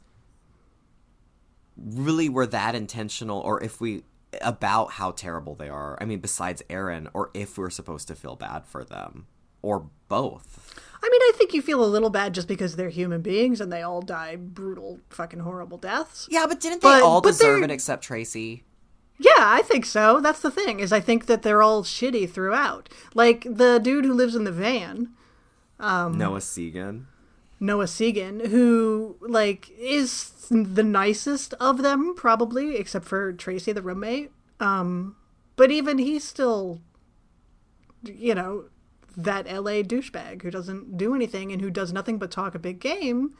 really were that intentional or if we about how terrible they are. I mean besides Erin or if we're supposed to feel bad for them or both. I mean, I think you feel a little bad just because they're human beings and they all die brutal, fucking horrible deaths. Yeah, but didn't they But- all but deserve they're- it except Tracy? Yeah, I think so. That's the thing is, I think that they're all shitty throughout. Like the dude who lives in the van, Um, Noah Segan. Noah Segan, who like is the nicest of them, probably, except for Tracy, the roommate. Um, but even he's still, you know, that LA douchebag who doesn't do anything and who does nothing but talk a big game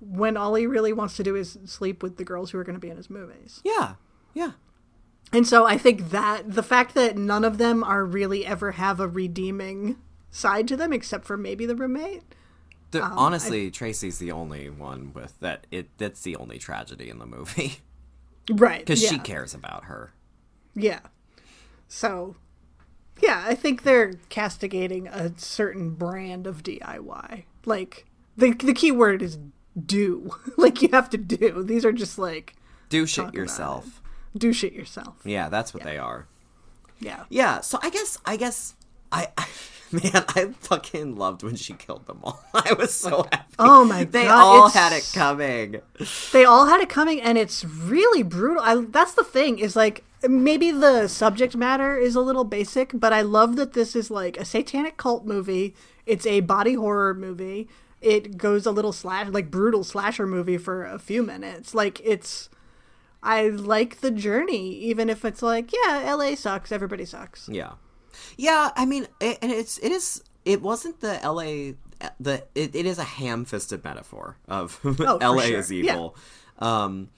when all he really wants to do is sleep with the girls who are going to be in his movies. Yeah. Yeah. And so I think that the fact that none of them are really ever have a redeeming side to them, except for maybe the roommate. The, um, honestly, Tracy's the only one with that. It that's the only tragedy in the movie Right. because she cares about her. Yeah. So, yeah, I think they're castigating a certain brand of DIY. Like the the key word is do. like you have to do. These are just like Do shit yourself. do shit yourself. Yeah, that's what they are. Yeah. Yeah, so I guess I guess I, I man, I fucking loved when she killed them all. I was so happy. Oh my they God, They all it's- had it coming. They all had it coming and it's really brutal. I that's the thing is like maybe the subject matter is a little basic, but I love that this is like a satanic cult movie. It's a body horror movie. It goes a little slash like brutal slasher movie for a few minutes. Like it's I like the journey even if it's like, yeah, LA sucks, everybody sucks. Yeah, yeah. I mean, it, and it's it is it wasn't the L.A. the it, it is a ham-fisted metaphor of Oh, L.A. sure. is evil. Um,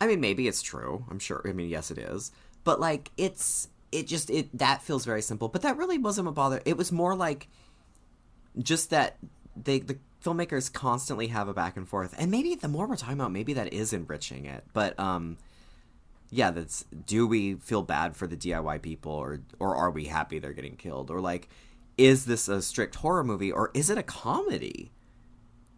I mean, maybe it's true. I'm sure. I mean, yes, it is. But like, it's it just it that feels very simple. But that really wasn't a bother. It was more like just that they the filmmakers constantly have a back and forth, and maybe the more we're talking about, maybe that is enriching it. But um, yeah, that's do we feel bad for the DIY people, or or are we happy they're getting killed, or like, is this a strict horror movie, or is it a comedy?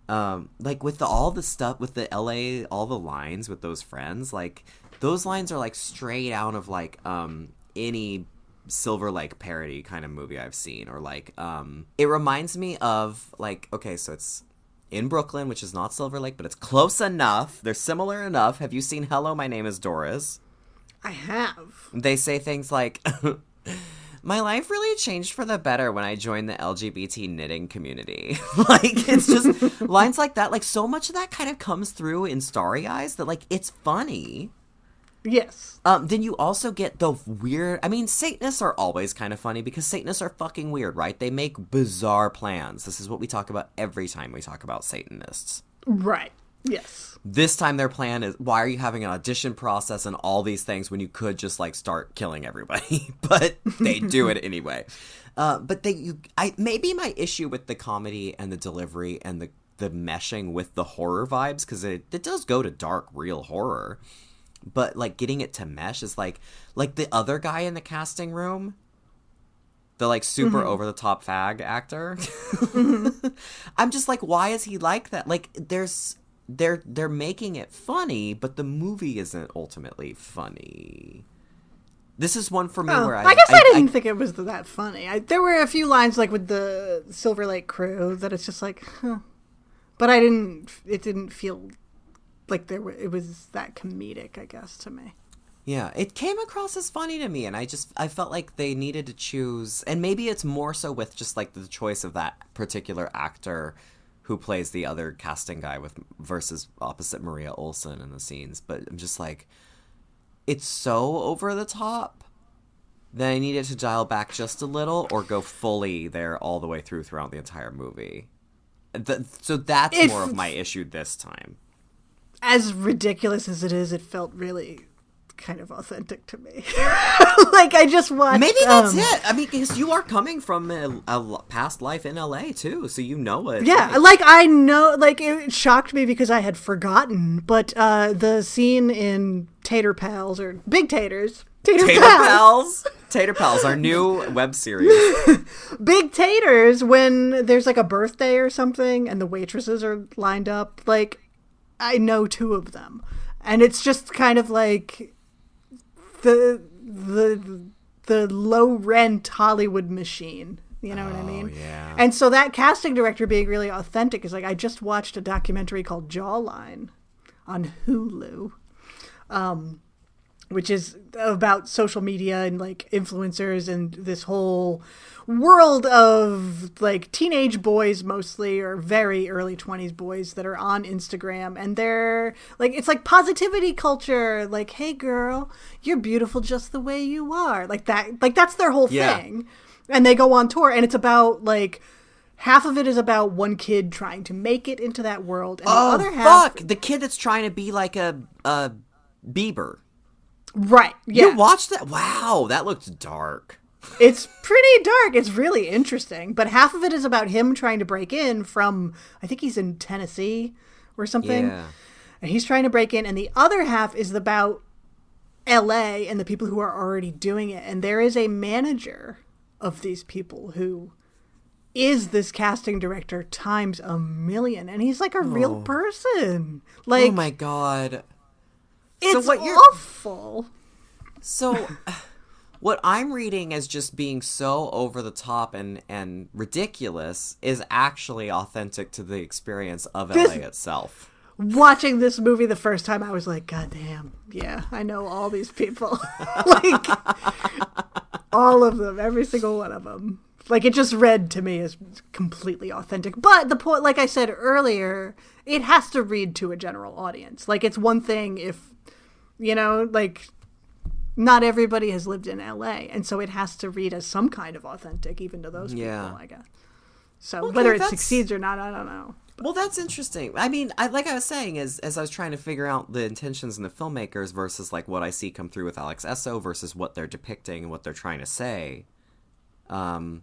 um like with the all the stuff with the LA all the lines with those friends like those lines are like straight out of like um any Silver Lake parody kind of movie I've seen or like um it reminds me of like okay so it's in Brooklyn which is not Silver Lake but it's close enough. They're similar enough. Have you seen Hello my name is Doris I have. they say things like my life really changed for the better when I joined the LGBT knitting community. like it's just lines like that. Like so much of that kind of comes through in Starry Eyes that like it's funny. Yes. Um, then you also get the weird. I mean, Satanists are always kind of funny because Satanists are fucking weird, right? They make bizarre plans. This is what we talk about every time we talk about Satanists. Right. Yes. This time their plan is why are you having an audition process and all these things when you could just like start killing everybody? but they do it anyway. Uh, but they, you, I maybe my issue with the comedy and the delivery and the the meshing with the horror vibes because it it does go to dark real horror, but like getting it to mesh is like like the other guy in the casting room. The like super over the top fag actor. I'm just like, why is he like that? Like, there's they're they're making it funny, but the movie isn't ultimately funny. This is one for me Oh, where I, I, guess I, didn't think it was that funny. I, there were a few lines like with the Silver Lake crew that it's just like, huh. But I didn't. It didn't feel like there were. It was that comedic. I guess to me. Yeah, it came across as funny to me, and I just I felt like they needed to choose, and maybe it's more so with just like the choice of that particular actor who plays the other casting guy with versus opposite Maria Olsen in the scenes. But I'm just like, it's so over the top that I needed to dial back just a little or go fully there all the way through throughout the entire movie. Th- so that's If- more of my issue this time. As ridiculous as it is, it felt really kind of authentic to me. like I just watched. Maybe that's um, it. I mean, because you are coming from a past life in LA too, so you know it. Yeah, like I know, like it shocked me because I had forgotten. But uh the scene in Tater Pals or Big Taters, Tater, Tater Pals, Pals. Tater Pals, our new web series. Big Taters, when there's like a birthday or something and the waitresses are lined up, like I know two of them, and it's just kind of like the the the low rent Hollywood machine. You know what I mean? yeah. And so that casting director being really authentic is like I just watched a documentary called Jawline on Hulu, um, which is about social media and like influencers and this whole world of like teenage boys mostly or very early 20s boys that are on Instagram and they're like it's like positivity culture like hey girl you're beautiful just the way you are like that like that's their whole Yeah. thing and they go on tour and it's about like half of it is about one kid trying to make it into that world and Oh the other half fuck! The kid that's trying to be like a a Bieber. right yeah You watched that? Wow, that looked dark. It's pretty dark. It's really interesting. But half of it is about him trying to break in from i think he's in tennessee or something. Yeah. and he's trying to break in. And the other half is about la and the people who are already doing it. And there is a manager of these people who is this casting director times a million. And he's like a real oh. person. Oh like oh my god. it's what you're- awful. So, what I'm reading as just being so over the top and and ridiculous is actually authentic to the experience of LA itself. watching this movie the first time, I was like, God damn, yeah, I know all these people. like, all of them, every single one of them. Like, it just read to me as completely authentic. But the point, like I said earlier, it has to read to a general audience. Like, it's one thing if, you know, like, not everybody has lived in LA. And so it has to read as some kind of authentic, even to those Yeah. people, I guess. So Okay, whether it that's- succeeds or not, I don't know. Well, that's interesting. I mean, I, like I was saying, as as I was trying to figure out the intentions and the filmmakers versus like what I see come through with Alex Essoe versus what they're depicting and what they're trying to say. Um,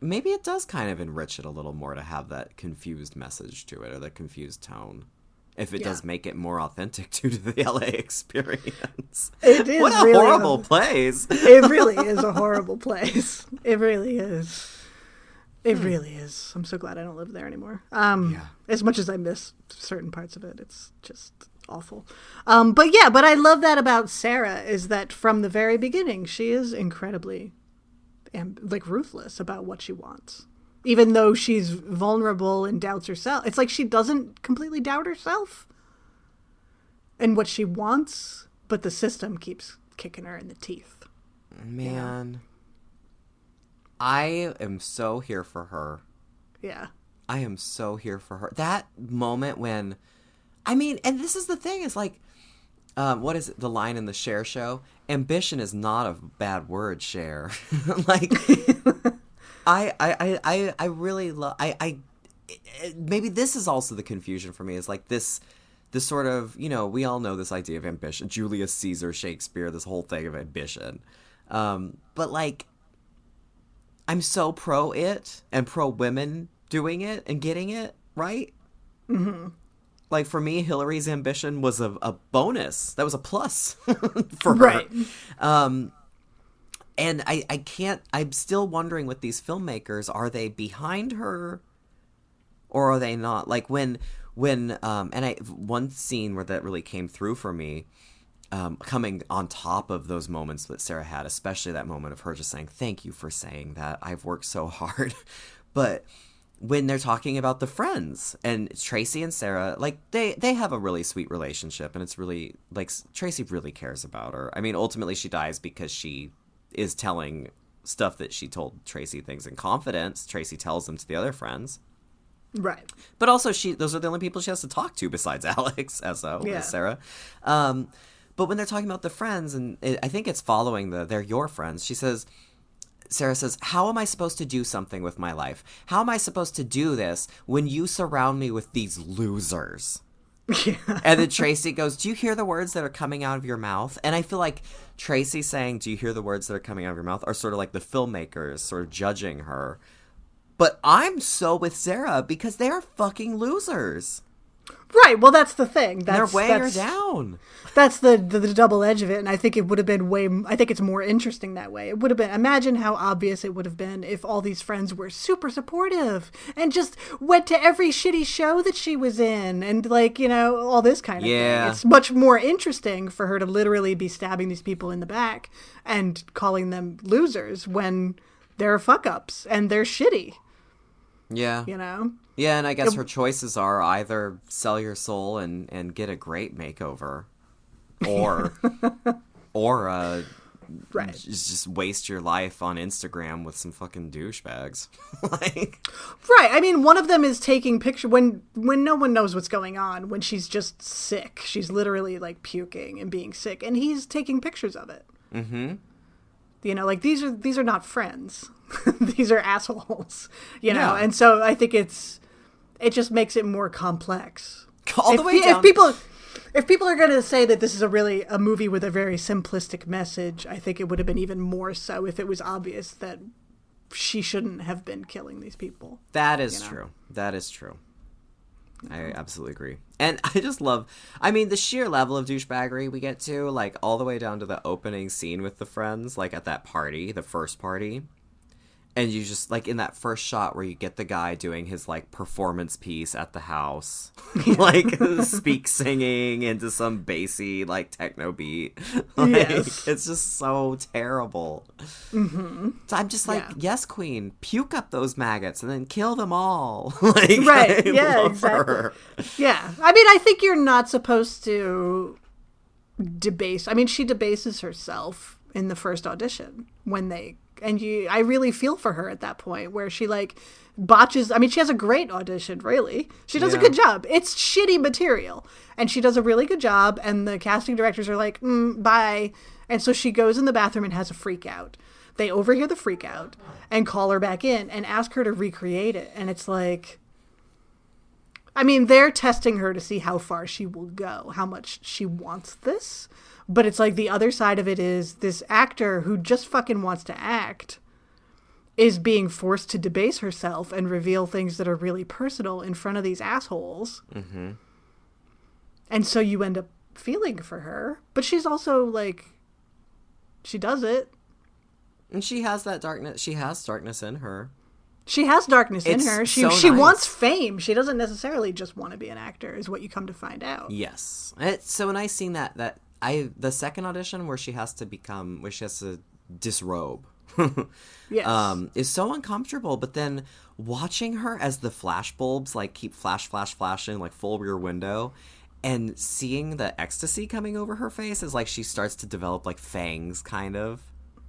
maybe it does kind of enrich it a little more to have that confused message to it or the confused tone. If it Yeah. does make it more authentic due to the LA experience. It is what a really horrible place. it really is a horrible place. It really is. It really is. I'm so glad I don't live there anymore. Um, Yeah. As much as I miss certain parts of it, it's just awful. Um, but yeah, but I love that about Sarah is that from the very beginning, she is incredibly, am- like, ruthless about what she wants. Even though she's vulnerable and doubts herself, it's like she doesn't completely doubt herself and what she wants, but the system keeps kicking her in the teeth. Man. I am so here for her. Yeah. I am so here for her. That moment when, I mean, and this is the thing is like, um, what is it? The line in the Cher show? Ambition is not a bad word, Cher. like, I, I, I, I, I really love. I, I, maybe this is also the confusion for me. Is like this, this sort of you know we all know this idea of ambition. Julius Caesar, Shakespeare, this whole thing of ambition. Um, but like, I'm so pro it and pro women doing it and getting it right. Mm-hmm. Like for me, Hillary's ambition was a, a bonus. That was a plus for her. Right. Um, and I, I can't. I'm still wondering with these filmmakers: are they behind her, or are they not? Like when when um, and I one scene where that really came through for me um, coming on top of those moments that Sarah had, especially that moment of her just saying, Thank you for saying that. I've worked so hard. but when they're talking about the friends and Tracy and Sarah, like they they have a really sweet relationship, and it's really like Tracy really cares about her. I mean, ultimately she dies because she is telling stuff that she told Tracy things in confidence. Tracy tells them to the other friends. Right. But also, she those are the only people she has to talk to besides Alex, so Yeah. Sarah. Um, but when they're talking about the friends, and it, I think it's following the they're your friends. She says, Sarah says, "How am I supposed to do something with my life? How am I supposed to do this when you surround me with these losers?" Yeah. And then Tracy goes, "Do you hear the words that are coming out of your mouth?" And I feel like Tracy saying, "Do you hear the words that are coming out of your mouth?" are sort of like the filmmakers sort of judging her. But I'm so with Sarah because they are fucking losers. Right. Well, that's the thing. That's They're her that's, down. That's the, the the double edge of it, and I think it would have been way. I think it's more interesting that way. It would have been. Imagine how obvious it would have been if all these friends were super supportive and just went to every shitty show that she was in, and like you know all this kind of Yeah. thing. It's much more interesting for her to literally be stabbing these people in the back and calling them losers when they're fuck ups and they're shitty. Yeah. You know. Yeah, and I guess her choices are either sell your soul and and get a great makeover, or or uh, Right. just, just waste your life on Instagram with some fucking douchebags. like, Right. I mean, one of them is taking picture when when no one knows what's going on. When she's just sick, she's literally like puking and being sick, and he's taking pictures of it. Mm-hmm. You know, like these are these are not friends. these are assholes. You know, Yeah. and so I think it's it just makes it more complex. all the way down. if people if people are going to say that this is a really a movie with a very simplistic message, I think it would have been even more so if it was obvious that she shouldn't have been killing these people. That is know? true. That is true. I absolutely agree. And I just love I mean the sheer level of douchebaggery we get to, like all the way down to the opening scene with the friends, like at that party, the first party. And you just like in that first shot where you get the guy doing his like performance piece at the house, like speak singing into some bassy like techno beat. Like, Yes. it's just so terrible. Mm-hmm. So I'm just like, Yeah. yes, queen, puke up those maggots and then kill them all. like, Right, I yeah, exactly. her. Yeah. I mean, I think you're not supposed to debase. I mean, she debases herself in the first audition when they and you I really feel for her at that point where she like botches I mean, she has a great audition, really. She does a good job. It's shitty material and she does a really good job and the casting directors are like, mm, "Bye." And so she goes in the bathroom and has a freak out. They overhear the freak out and call her back in and ask her to recreate it. And it's like I mean, they're testing her to see how far she will go, how much she wants this. But it's like the other side of it is this actor who just fucking wants to act is being forced to debase herself and reveal things that are really personal in front of these assholes. Mm-hmm. And so you end up feeling for her. But she's also like, she does it. And she has that darkness. She has darkness in her. She has darkness in her. She so she nice. wants fame. She doesn't necessarily just want to be an actor, is what you come to find out. Yes. It's so nice seeing that. That I the second audition where she has to become where she has to disrobe. Yes. um, is so uncomfortable. But then watching her as the flash bulbs like keep flash, flash, flashing like full rear window, and seeing the ecstasy coming over her face is like she starts to develop like fangs, kind of.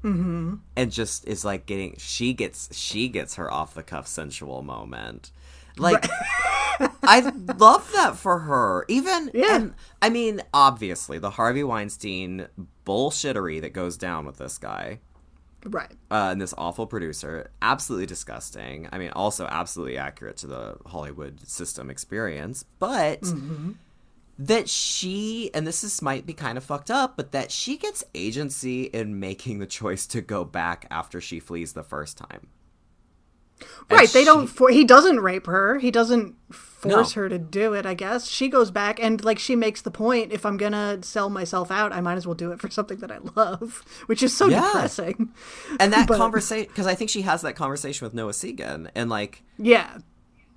Mm-hmm. And just is like getting she gets she gets her off the cuff sensual moment. Like I love that for her. Even Yeah. and I mean, obviously the Harvey Weinstein bullshittery that goes down with this guy right. uh, and this awful producer. Absolutely disgusting. I mean, also absolutely accurate to the Hollywood system experience, but that she and this is might be kind of fucked up, but that she gets agency in making the choice to go back after she flees the first time. And Right. They don't. For, he doesn't rape her. He doesn't force No. her to do it. I guess she goes back and like she makes the point. If I'm gonna sell myself out, I might as well do it for something that I love, which is so Yeah. depressing. And that But- conversation, because I think she has that conversation with Noah Segan, and like Yeah.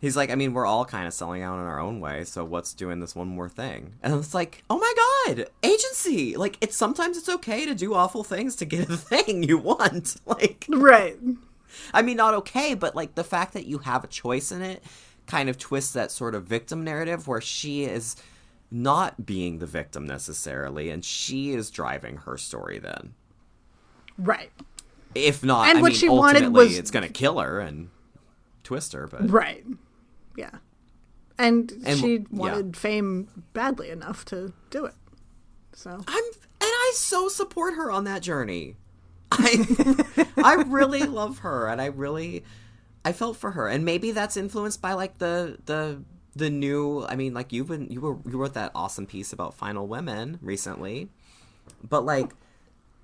He's like, I mean, we're all kind of selling out in our own way, so what's doing this one more thing? And it's like, oh my god, agency! Like, it's sometimes it's okay to do awful things to get the thing you want. Like, Right. I mean, not okay, but like the fact that you have a choice in it kind of twists that sort of victim narrative where she is not being the victim necessarily, and she is driving her story then. Right. If not, And I what mean, she wanted was- it's going to kill her and twist her, but Right. Yeah. And, And she w- yeah. wanted fame badly enough to do it. So I'm and I so support her on that journey. I I really love her and I really I felt for her. And maybe that's influenced by like the the the new I mean like you've been you were you wrote that awesome piece about final women recently. But like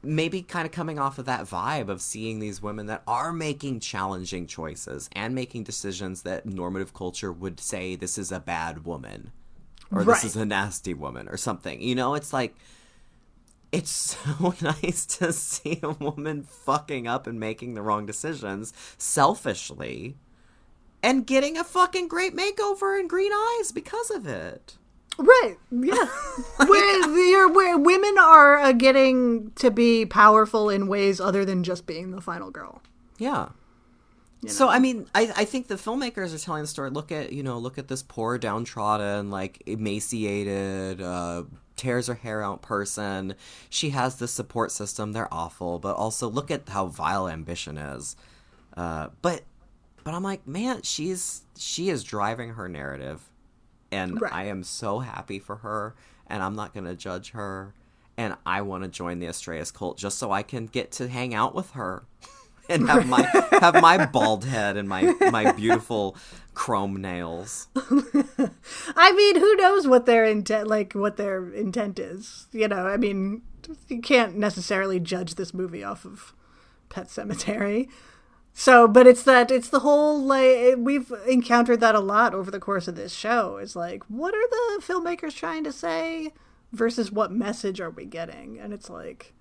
maybe kind of coming off of that vibe of seeing these women that are making challenging choices and making decisions that normative culture would say this is a bad woman or Right. this is a nasty woman or something. You know, it's like it's so nice to see a woman fucking up and making the wrong decisions selfishly and getting a fucking great makeover and green eyes because of it. Right. Yeah. where, where, where women are uh, getting to be powerful in ways other than just being the final girl. Yeah. So I mean, I, I think the filmmakers are telling the story. Look at you know, look at this poor, downtrodden, like emaciated, uh, tears her hair out person. She has this support system. They're awful, but also look at how vile ambition is. Uh, but but I'm like, man, she's she is driving her narrative, and Right. I am so happy for her, and I'm not gonna judge her, and I want to join the Astraeus cult just so I can get to hang out with her. And have my have my bald head and my my beautiful chrome nails. I mean, who knows what their intent, like what their intent is? You know, I mean, you can't necessarily judge this movie off of Pet Sematary. So, but it's that it's the whole like we've encountered that a lot over the course of this show. Is like, what are the filmmakers trying to say versus what message are we getting? And it's like,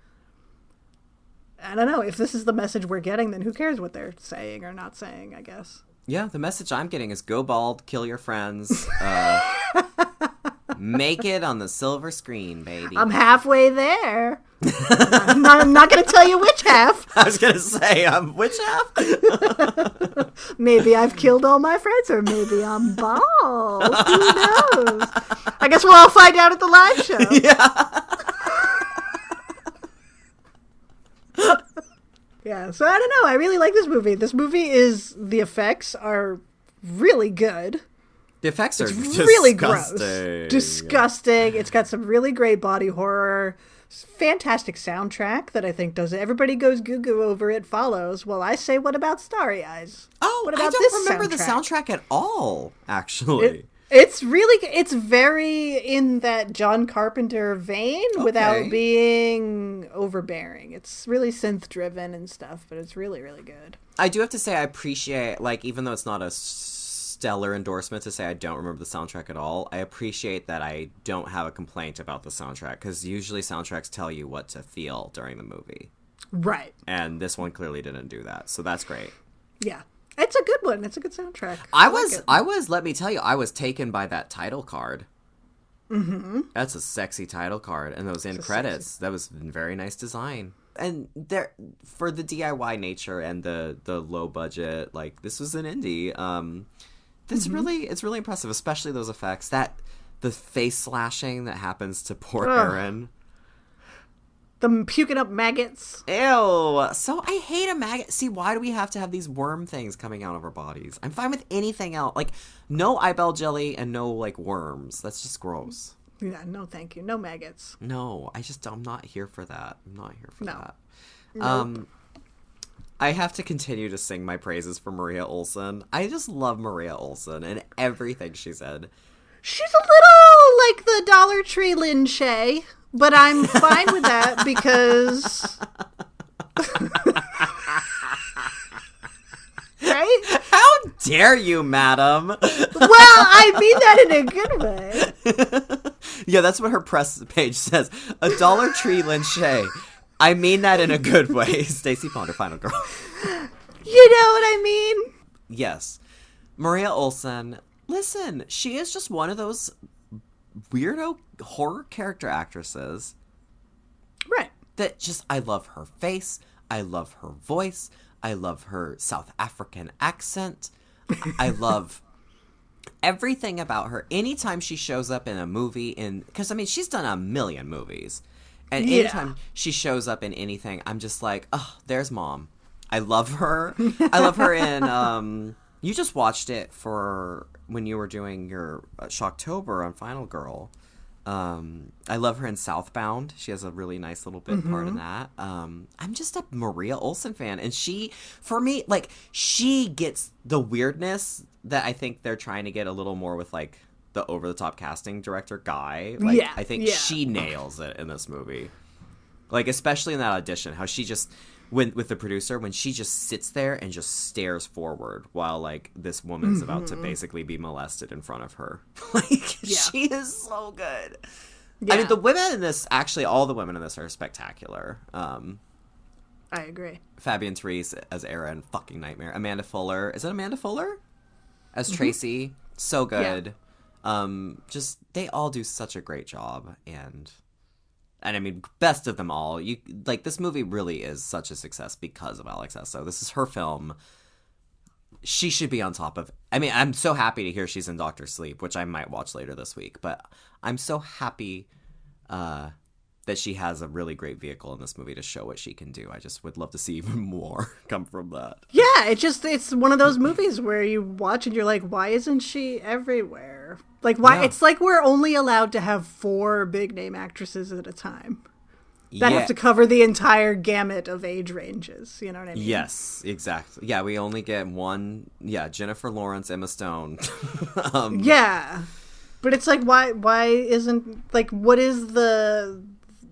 I don't know. If this is the message we're getting, then who cares what they're saying or not saying? I guess. Yeah, the message I'm getting is go bald, kill your friends, uh, make it on the silver screen, baby. I'm halfway there. I'm not, not going to tell you which half. I was gonna say, um, which half? Maybe I've killed all my friends, or maybe I'm bald. Who knows? I guess we'll all find out at the live show. yeah. Yeah, so I don't know. I really like this movie. This movie is the effects are really good. The effects are really disgusting. gross. Disgusting. It's got some really great body horror. Fantastic soundtrack that I think does it. Everybody goes goo goo over it, follows. Well, I say, what about Starry Eyes? Oh, what I about don't this remember the soundtrack? soundtrack at all. Actually, It- it's really it's very in that John Carpenter vein without being overbearing. It's really synth driven and stuff, but it's really really good. I do have to say I appreciate, like, even though it's not a stellar endorsement to say I don't remember the soundtrack at all, I appreciate that I don't have a complaint about the soundtrack because usually soundtracks tell you what to feel during the movie, Right. and this one clearly didn't do that, so that's great. Yeah. It's a good one. It's a good soundtrack. I like was, it. I was. Let me tell you, I was taken by that title card. Mm-hmm. That's a sexy title card, and those end It's a credits. That was very nice design. And there, for the DIY nature and the the low budget, like this was an indie. Um, this Mm-hmm. really, it's really impressive, especially those effects. That the face slashing that happens to poor Ugh. Erin. The puking up maggots. Ew. So I hate a maggot. See, why do we have to have these worm things coming out of our bodies? I'm fine with anything else. Like, no eyeball jelly and no, like, worms. That's just gross. Yeah, no, thank you. No maggots. No, I just, I'm not here for that. I'm not here for No. that. Um, I have to continue to sing my praises for Maria Olsen. I just love Maria Olsen and everything she said. She's a little like the Dollar Tree Lin Shay, but I'm fine with that because. right? How dare you, madam? Well, I mean that in a good way. yeah, that's what her press page says. A Dollar Tree Lin Shay. I mean that in a good way. Stacie Ponder, final girl. You know what I mean? Yes. Maria Olsen, listen, she is just one of those weirdo horror character actresses Right. that just I love her face, I love her voice, I love her South African accent. I love everything about her. Anytime she shows up in a movie, in because I mean she's done a million movies, and Yeah. anytime she shows up in anything, I'm just like, oh, there's mom. I love her. I love her in. Um, you just watched it for when you were doing your uh, Shocktober on Final Girl. Um, I love her in Southbound. She has a really nice little bit part in that. Um, I'm just a Maria Olsen fan, and she, for me, like she gets the weirdness that I think they're trying to get a little more with like the over the top casting director guy. Like, Yeah, I think yeah. she nails it in this movie. Like especially in that audition, how she just when with the producer when she just sits there and just stares forward while like this woman's about Mm-hmm. to basically be molested in front of her. like Yeah. she is so good. I mean, the women in this actually all the women in this are spectacular. Um, I agree. Fabianne Therese as Era and fucking nightmare. Amanda Fuller is it Amanda Fuller as Mm-hmm. Tracy? So good. Um, just they all do such a great job, and and I mean, best of them all. You like this movie really is such a success because of Alex Essoe. This is her film. She should be on top of. I mean, I'm so happy to hear she's in Doctor Sleep, which I might watch later this week. But I'm so happy uh, that she has a really great vehicle in this movie to show what she can do. I just would love to see even more come from that. Yeah, it just it's one of those movies where you watch and you're like, why isn't she everywhere? Like why Yeah. it's like we're only allowed to have four big name actresses at a time. That Yeah. have to cover the entire gamut of age ranges. You know what I mean? Yes, exactly. Yeah, we only get one. Yeah, Jennifer Lawrence, Emma Stone. um, Yeah. But it's like why why isn't like what is the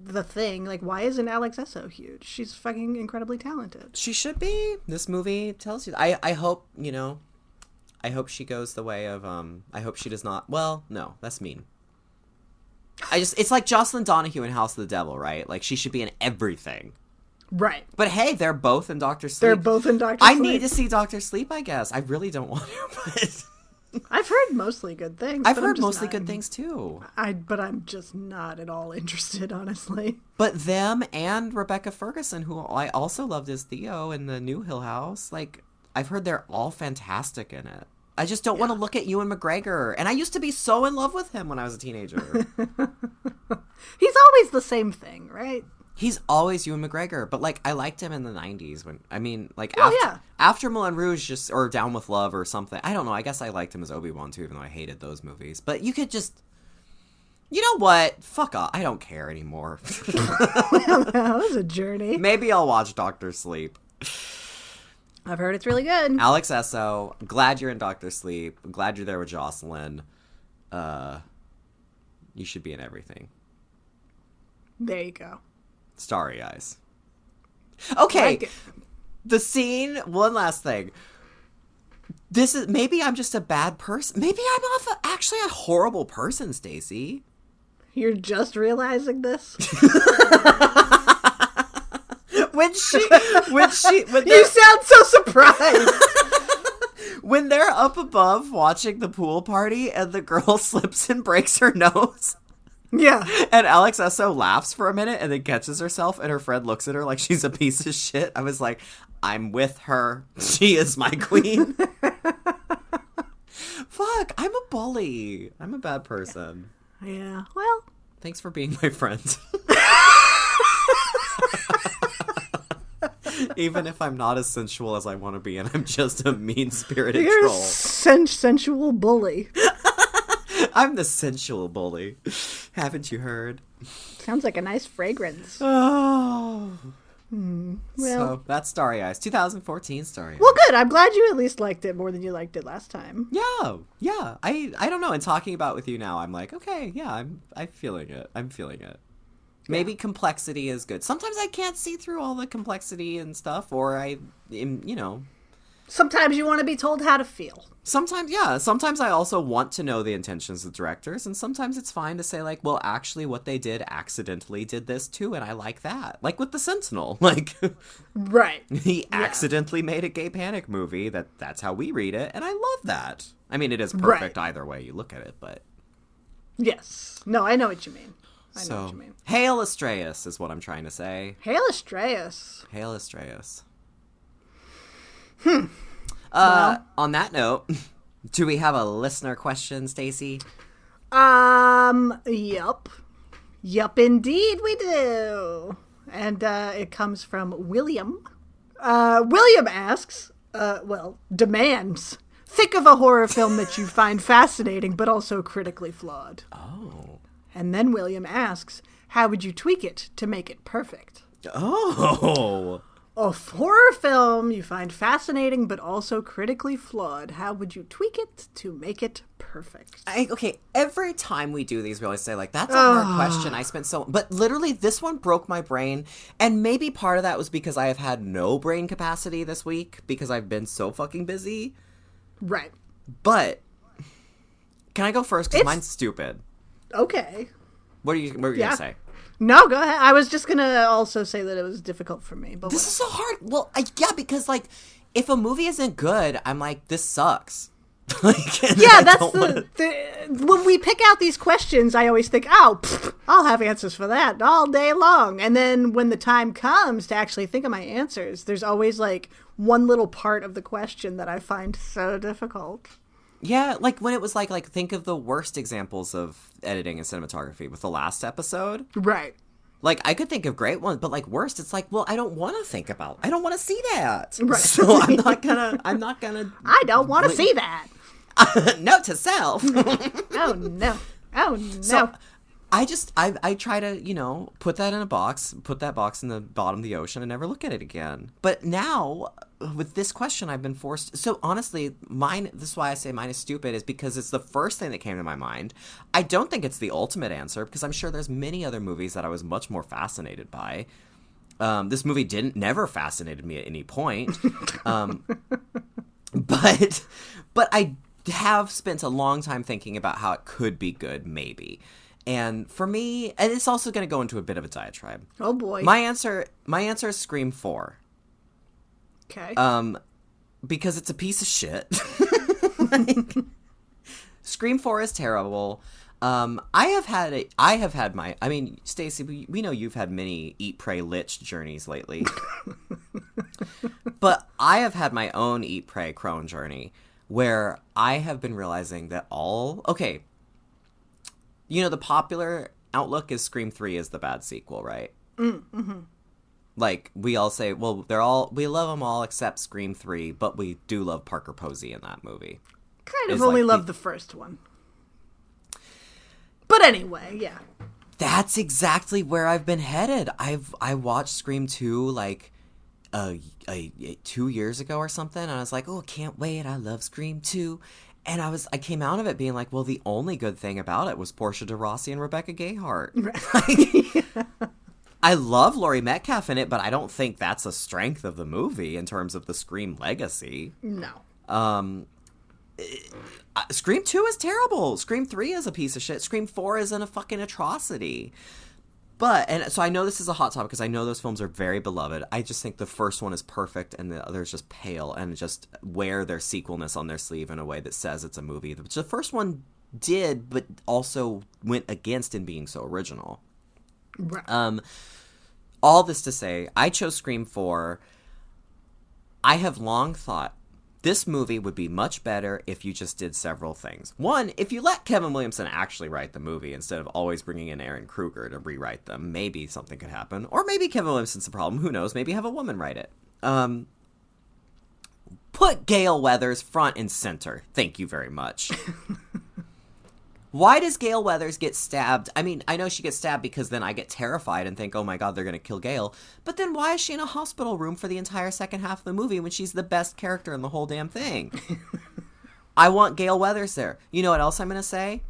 the thing? Like why isn't Alex Essoe huge? She's fucking incredibly talented. She should be. This movie tells you. I I hope you know. I hope she goes the way of um. I hope she does not. Well, no, that's mean. I just it's like Jocelin Donahue in House of the Devil, right? Like she should be in everything. Right. But hey, they're both in Doctor Sleep. They're both in Doctor I Sleep. need to see Doctor Sleep. I guess I really don't want to, but I've heard mostly good things. I've heard mostly not- good things too. I but I'm just not at all interested, honestly. But them and Rebecca Ferguson, who I also loved as Theo in the New Hill House, like I've heard they're all fantastic in it. I just don't want to look at Ewan McGregor, and I used to be so in love with him when I was a teenager. He's always the same thing, right? He's always Ewan McGregor, but like I liked him in the '90s when I mean, like Oh, after yeah. after Moulin Rouge, just or Down with Love or something. I don't know. I guess I liked him as Obi Wan too, even though I hated those movies. But you could just. You know what? Fuck off. I don't care anymore. that was a journey. Maybe I'll watch Doctor Sleep. I've heard it's really good. Alex Essoe, glad you're in Doctor Sleep. Glad you're there with Jocelin. Uh, you should be in everything. There you go. Starry eyes. Okay, Like the scene. One last thing. This is maybe I'm just a bad person. Maybe I'm off actually a horrible person, Stacie. You're just realizing this. When she, when she, when you sound so surprised. when they're up above watching the pool party and the girl slips and breaks her nose. Yeah. And Alex Essoe laughs for a minute and then catches herself, and her friend looks at her like she's a piece of shit. I was like, I'm with her. She is my queen. Fuck, I'm a bully. I'm a bad person. Yeah. Well, Thanks for being my friend. Even if I'm not as sensual as I want to be, and I'm just a mean spirited troll. sen- sensual bully. I'm the sensual bully. Haven't you heard? Sounds like a nice fragrance. Oh. Hmm. Well, so that's Starry Eyes, 2014 Starry Eyes. well, good. I'm glad you at least liked it more than you liked it last time. Yeah, yeah. I I don't know. In talking about it with you now, I'm like, okay, yeah, I'm I'm feeling it. I'm feeling it. Maybe complexity is good. Sometimes I can't see through all the complexity and stuff, or I, am, you know, Sometimes you want to be told how to feel. sometimes yeah. Sometimes I also want to know the intentions of directors, and sometimes it's fine to say like, well, actually, what they did accidentally did this too, and I like that. Like with the Sentinel, like Right. he accidentally made a gay panic movie. That that's how we read it, and I love that. I mean, it is perfect either way you look at it, but. Yes. No, I know what you mean. I know so, what you mean. hail Astraeus is what I'm trying to say. Hail Astraeus. Hail Astraeus. Hmm. Uh, on that note, do we have a listener question, Stacie? Um, yup. Yup, indeed we do. And uh, it comes from William. Uh, William asks, uh, well, demands. Think of a horror film that you find fascinating but also critically flawed. Oh. And then William asks, how would you tweak it to make it perfect? Oh. A horror film you find fascinating but also critically flawed. How would you tweak it to make it perfect? I, okay, every time we do these, we always say like, "That's a hard ah. question." I spent so, but literally, this one broke my brain, and maybe part of that was because I have had no brain capacity this week because I've been so fucking busy. Right. But can I go first? Because mine's stupid. Okay. What are you? What were you Yeah. gonna say? No, go ahead. I was just gonna also say that it was difficult for me, but This is so hard. Well, I, yeah, because like, if a movie isn't good, I'm like, this sucks. like, yeah, that's the, wanna- the when we pick out these questions, I always think, oh, pfft, I'll have answers for that all day long. And then when the time comes to actually think of my answers, there's always like one little part of the question that I find so difficult. Yeah, like when it was like like think of the worst examples of editing and cinematography with the last episode. Right. Like I could think of great ones, but like worst, it's like, well, I don't want to think about. I don't want to see that. Right. So I'm not gonna. I'm not gonna. I don't want to see that. Note to self. Oh no. Oh no. So I just I I try to you know put that in a box, put that box in the bottom of the ocean, and never look at it again. But now with this question, I've been forced. So honestly, mine. This is why I say mine is stupid, is because it's the first thing that came to my mind. I don't think it's the ultimate answer because I'm sure there's many other movies that I was much more fascinated by. Um, this movie didn't never fascinated me at any point. Um, but but I have spent a long time thinking about how it could be good, maybe. And for me, and it's also going to go into a bit of a diatribe. oh boy. My answer, my answer is Scream Four, okay. um, because it's a piece of shit. Like, Scream Four is terrible. Um, I have had a, I have had my, I mean, Stacie, we, we know you've had many eat, pray, lich journeys lately, but I have had my own eat, pray, crone journey where I have been realizing that all, okay, you know, the popular outlook is Scream Three is the bad sequel, right? Mm-hmm. Like we all say, well, they're all we love them all except Scream Three, but we do love Parker Posey in that movie. kind of is only like love the- the first one. But anyway, yeah. That's exactly where I've been headed. I've I watched Scream Two like uh, a, two years ago or something, and I was like, oh, can't wait! I love Scream Two. And I was, I came out of it being like, well, the only good thing about it was Portia de Rossi and Rebecca Gayheart. Like, I love Laurie Metcalf in it, but I don't think that's a strength of the movie in terms of the Scream legacy. No. Um, Scream 2 is terrible. Scream 3 is a piece of shit. Scream 4 is an, a fucking atrocity. But, and so I know this is a hot topic because I know those films are very beloved. I just think the first one is perfect and the others just pale and just wear their sequelness on their sleeve in a way that says it's a movie. Which the first one did, but also went against in being so original. Right. Um, all this to say, I chose Scream 4. I have long thought this movie would be much better if you just did several things. One, if you let Kevin Williamson actually write the movie instead of always bringing in Ehren Kruger to rewrite them, maybe something could happen. Or maybe Kevin Williamson's the problem. Who knows? Maybe have a woman write it. Um, put Gale Weathers front and center. Thank you very much. Why does Gale Weathers get stabbed? I mean, I know she gets stabbed because then I get terrified and think, oh my god, they're going to kill Gale. But then why is she in a hospital room for the entire second half of the movie when she's the best character in the whole damn thing? I want Gale Weathers there. You know what else I'm going to say?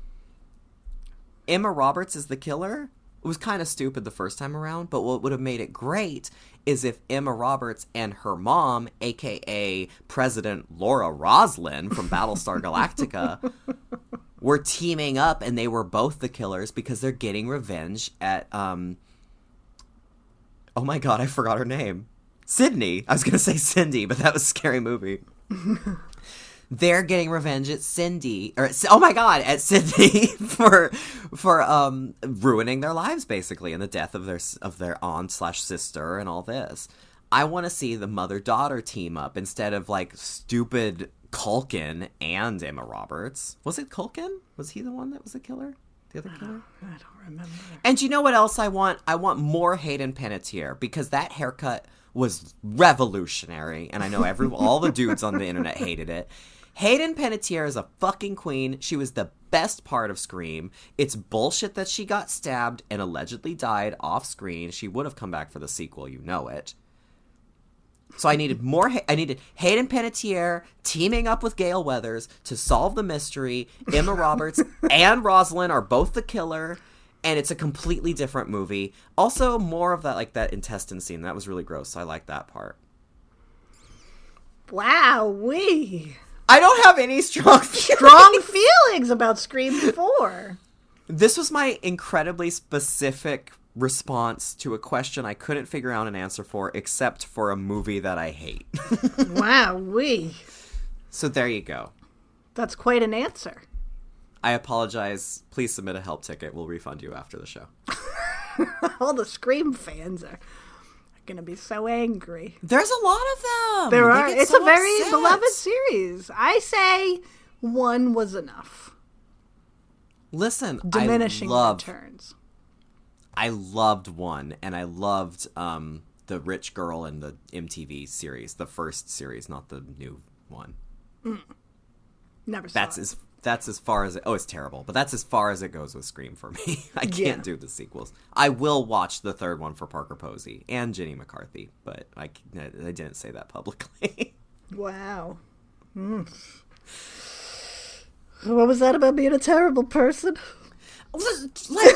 Emma Roberts is the killer. It was kind of stupid the first time around, but what would have made it great is if Emma Roberts and her mom, aka President Laura Roslin from Battlestar Galactica, were teaming up and they were both the killers because they're getting revenge at um Oh my god, I forgot her name. Sidney. I was going to say Cindy, but that was a scary movie. they're getting revenge at Cindy or at, oh my god, at Sidney for for um ruining their lives basically and the death of their of their aunt slash sister and all this. I want to see the mother daughter team up instead of like stupid Culkin and Emma Roberts. Was it Culkin? Was he the one that was the killer? The other killer? I don't remember. And you know what else I want? I want more Hayden Panettiere because that haircut was revolutionary, and I know every all the dudes on the internet hated it. Hayden Panettiere is a fucking queen. She was the best part of Scream. It's bullshit that she got stabbed and allegedly died off screen. She would have come back for the sequel, you know it. So I needed more. I needed Hayden Panettiere teaming up with Gale Weathers to solve the mystery. Emma Roberts and Rosalind are both the killer, and it's a completely different movie. Also, more of that like that intestine scene that was really gross. So I like that part. Wow, we I don't have any strong strong feelings about Scream Four. This was my incredibly specific response to a question I couldn't figure out an answer for, except for a movie that I hate. wow, we. so there you go. That's quite an answer. I apologize. Please submit a help ticket. We'll refund you after the show. All the Scream fans are going to be so angry. There's a lot of them. There They are. It's so a very upset. beloved series. I say one was enough. Listen, Diminishing I loved, returns. I loved one, and I loved um, the rich girl in the MTV series, the first series, not the new one. Never saw That's it. as that's as far as it, oh, it's terrible, but that's as far as it goes with Scream for me. I can't Yeah. do the sequels. I will watch the third one for Parker Posey and Jenny McCarthy, but I didn't say that publicly. Wow. Mm. What was that about being a terrible person? like,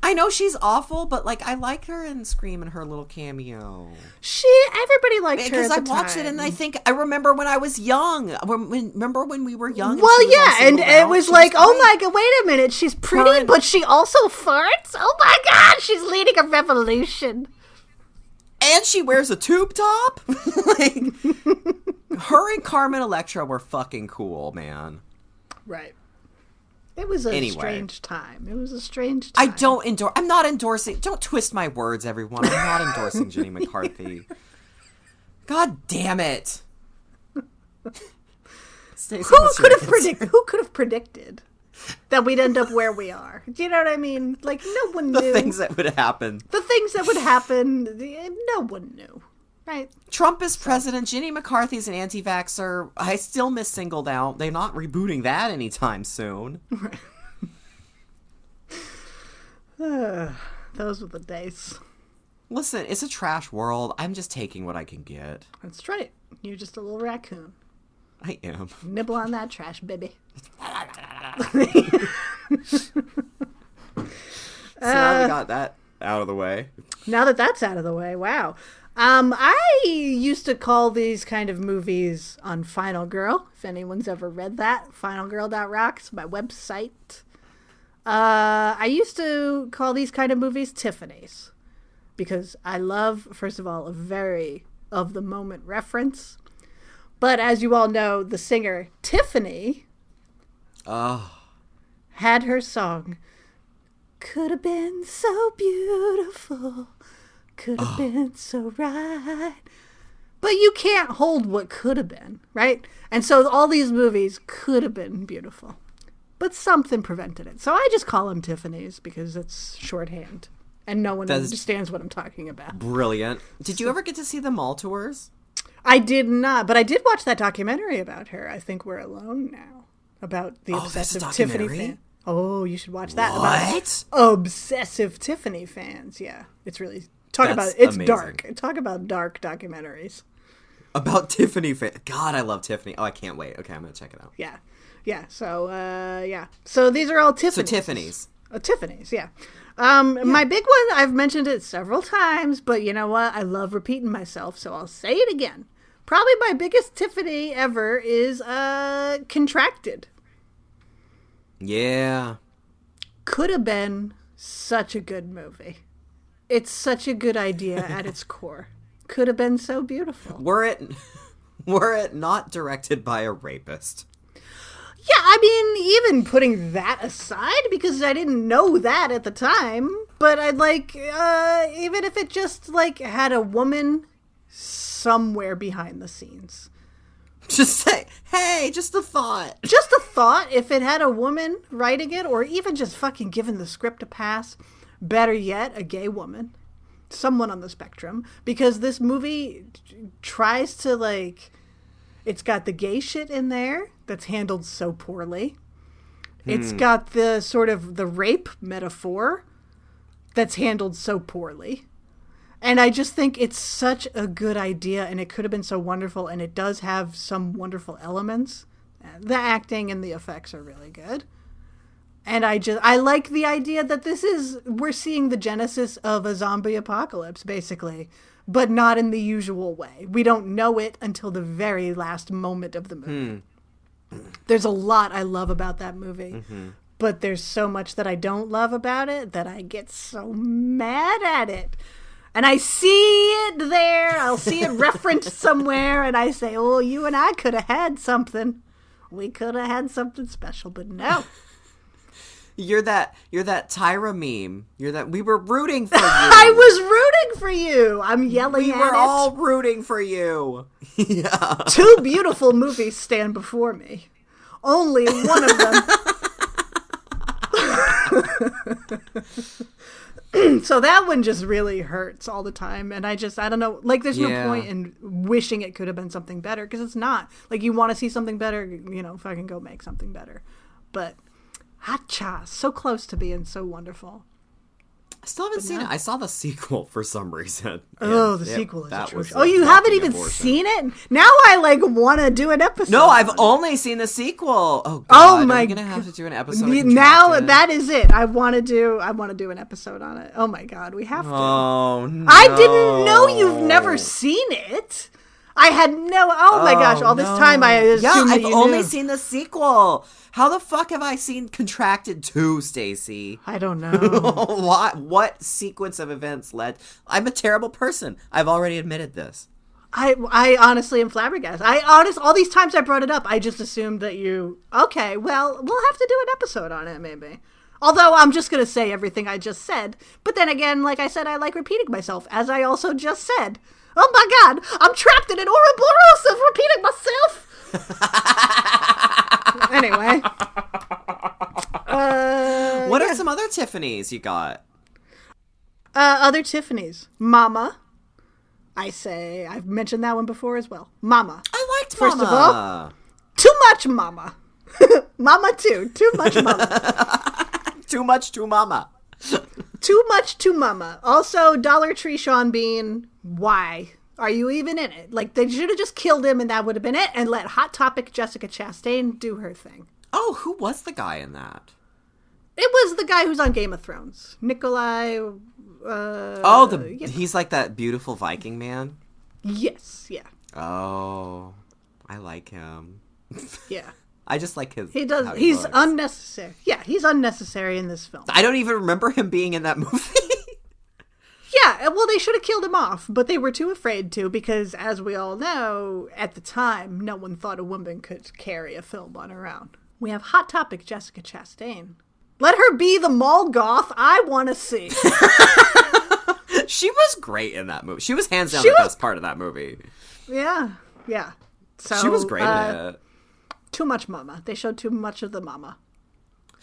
I know she's awful, but like I like her in Scream and her little cameo. She, everybody liked her Because I the watched time. it and I think I remember when I was young. When, when- remember when we were young? Well, she yeah, and it was She like, oh my god, wait a minute, she's pretty, Her and- but she also farts. Oh my god, she's leading a revolution. and she wears a tube top. like her and Carmen Electra were fucking cool, man. Right. It was a Anyway. strange time. It was a strange time. I don't endorse. I'm not endorsing. Don't twist my words, everyone. I'm not endorsing Jenny McCarthy. God damn it. Stacie, Who could have predicted? Who could have predicted that we'd end up where we are? Do you know what I mean? Like no one the knew the things that would happen? the things that would happen. No one knew, right? Trump is president. Jenny McCarthy's an anti-vaxxer. I still miss Singled Out. They're not rebooting that anytime soon. Those were the days. Listen, it's a trash world. I'm just taking what I can get. That's right. You're just a little raccoon. I am. Nibble on that trash, baby. So now we uh, got that out of the way. Now that that's out of the way, wow. Um, I used to call these kind of movies on Final Girl. If anyone's ever read that, finalgirl.rocks, my website. Uh, I used to call these kind of movies Tiffany's because I love, first of all, a very of the moment reference. But as you all know, the singer Tiffany Oh, had her song could have been so beautiful could have been so right but you can't hold what could have been right and so all these movies could have been beautiful but something prevented it so i just call them tiffany's because it's shorthand and no one That is- understands what i'm talking about brilliant. Did you ever get to see the mall tours? i did not but i did watch that documentary about her i think we're alone now about the Oh, that's obsessive tiffany fan oh you should watch that about What? obsessive Tiffany fans. Yeah, it's really talk That's about it's amazing. dark. Talk about dark documentaries. About Tiffany. Fa- God, I love Tiffany. Oh, I can't wait. Okay, I'm gonna check it out. Yeah, yeah. So uh, yeah. So these are all So Tiffany's. Tiffany's. Uh, Tiffany's. Yeah. Um, my big one. I've mentioned it several times, but you know what? I love repeating myself, so I'll say it again. Probably my biggest Tiffany ever is uh, contracted. Yeah. Could have been such a good movie. It's such a good idea at its core. Could have been so beautiful. Were it were it not directed by a rapist? Yeah, I mean, even putting that aside, because I didn't know that at the time. but I'd like uh, even if it just like had a woman somewhere behind the scenes. Just say, hey, just a thought. Just a thought. If it had a woman writing it, or even just fucking giving the script a pass. Better yet, a gay woman, someone on the spectrum, because this movie tries to like. It's got the gay shit in there that's handled so poorly. It's hmm. got the sort of the rape metaphor that's handled so poorly. And I just think it's such a good idea and it could have been so wonderful and it does have some wonderful elements. The acting and the effects are really good. And I just I like the idea that this is we're seeing the genesis of a zombie apocalypse basically, but not in the usual way. We don't know it until the very last moment of the movie. Hmm. There's a lot I love about that movie. Mm-hmm. But there's so much that I don't love about it that I get so mad at it. And I see it there. I'll see it referenced somewhere and I say, "Oh, you and I could have had something. We could have had something special, but no." You're that you're that Tyra meme. You're that we were rooting for you. I was rooting for you. I'm yelling we were it. all rooting for you. yeah. Two beautiful movies stand before me. Only one of them. so that one just really hurts all the time and i just i don't know like there's Yeah. no point in wishing it could have been something better because it's not like you want to see something better you know fucking go make something better but hacha so close to being so wonderful I still haven't seen no. it. I saw the sequel for some reason. oh the it- sequel is atrocious oh you haven't even abortion. seen it now i like want to do an episode No, I've only seen the sequel. Oh, God, Oh my we gonna have to do an episode? Now that is it. I want to do. I want to do an episode on it. Oh my god, we have to. Oh no! I didn't know you've never seen it. I had no. Oh, my oh, gosh! All this time I assumed yeah, I've only knew. seen the sequel. How the fuck have I seen Contracted 2, Stacie? I don't know. what what sequence of events led? I'm a terrible person. I've already admitted this. I I honestly am flabbergasted. I honest all these times I brought it up, I just assumed that you. Okay, well, we'll have to do an episode on it, maybe. Although I'm just gonna say everything I just said, but then again, like I said, I like repeating myself, as I also just said. Oh my god, I'm trapped in an Ouroboros of repeating myself. anyway, uh, What are some other Tiffany's you got? uh, other Tiffany's, Mama. I say I've mentioned that one before as well. Mama. I liked First of Mama. Too much mama. mama too. Too much mama. Too much to Mama. Too much to mama. Also, Dollar Tree Sean Bean. Why are you even in it? Like they should have just killed him and that would have been it, and let Hot Topic Jessica Chastain do her thing. Oh, who was the guy in that? It was the guy who's on Game of Thrones, Nikolaj. Uh, Oh, the yeah. he's like that beautiful Viking man. yes, yeah, Oh, I like him. yeah. I just like his. He does. how he's looks. unnecessary. Yeah, he's unnecessary in this film. I don't even remember him being in that movie. Yeah, well, they should have killed him off, but they were too afraid to because, as we all know, at the time, no one thought a woman could carry a film on her own. We have Hot Topic Jessica Chastain. Let her be the mall goth I want to see. she was great in that movie. She was hands down She the was- best part of that movie. yeah, yeah. So she was great uh, in it. Too much mama. They showed too much of the mama.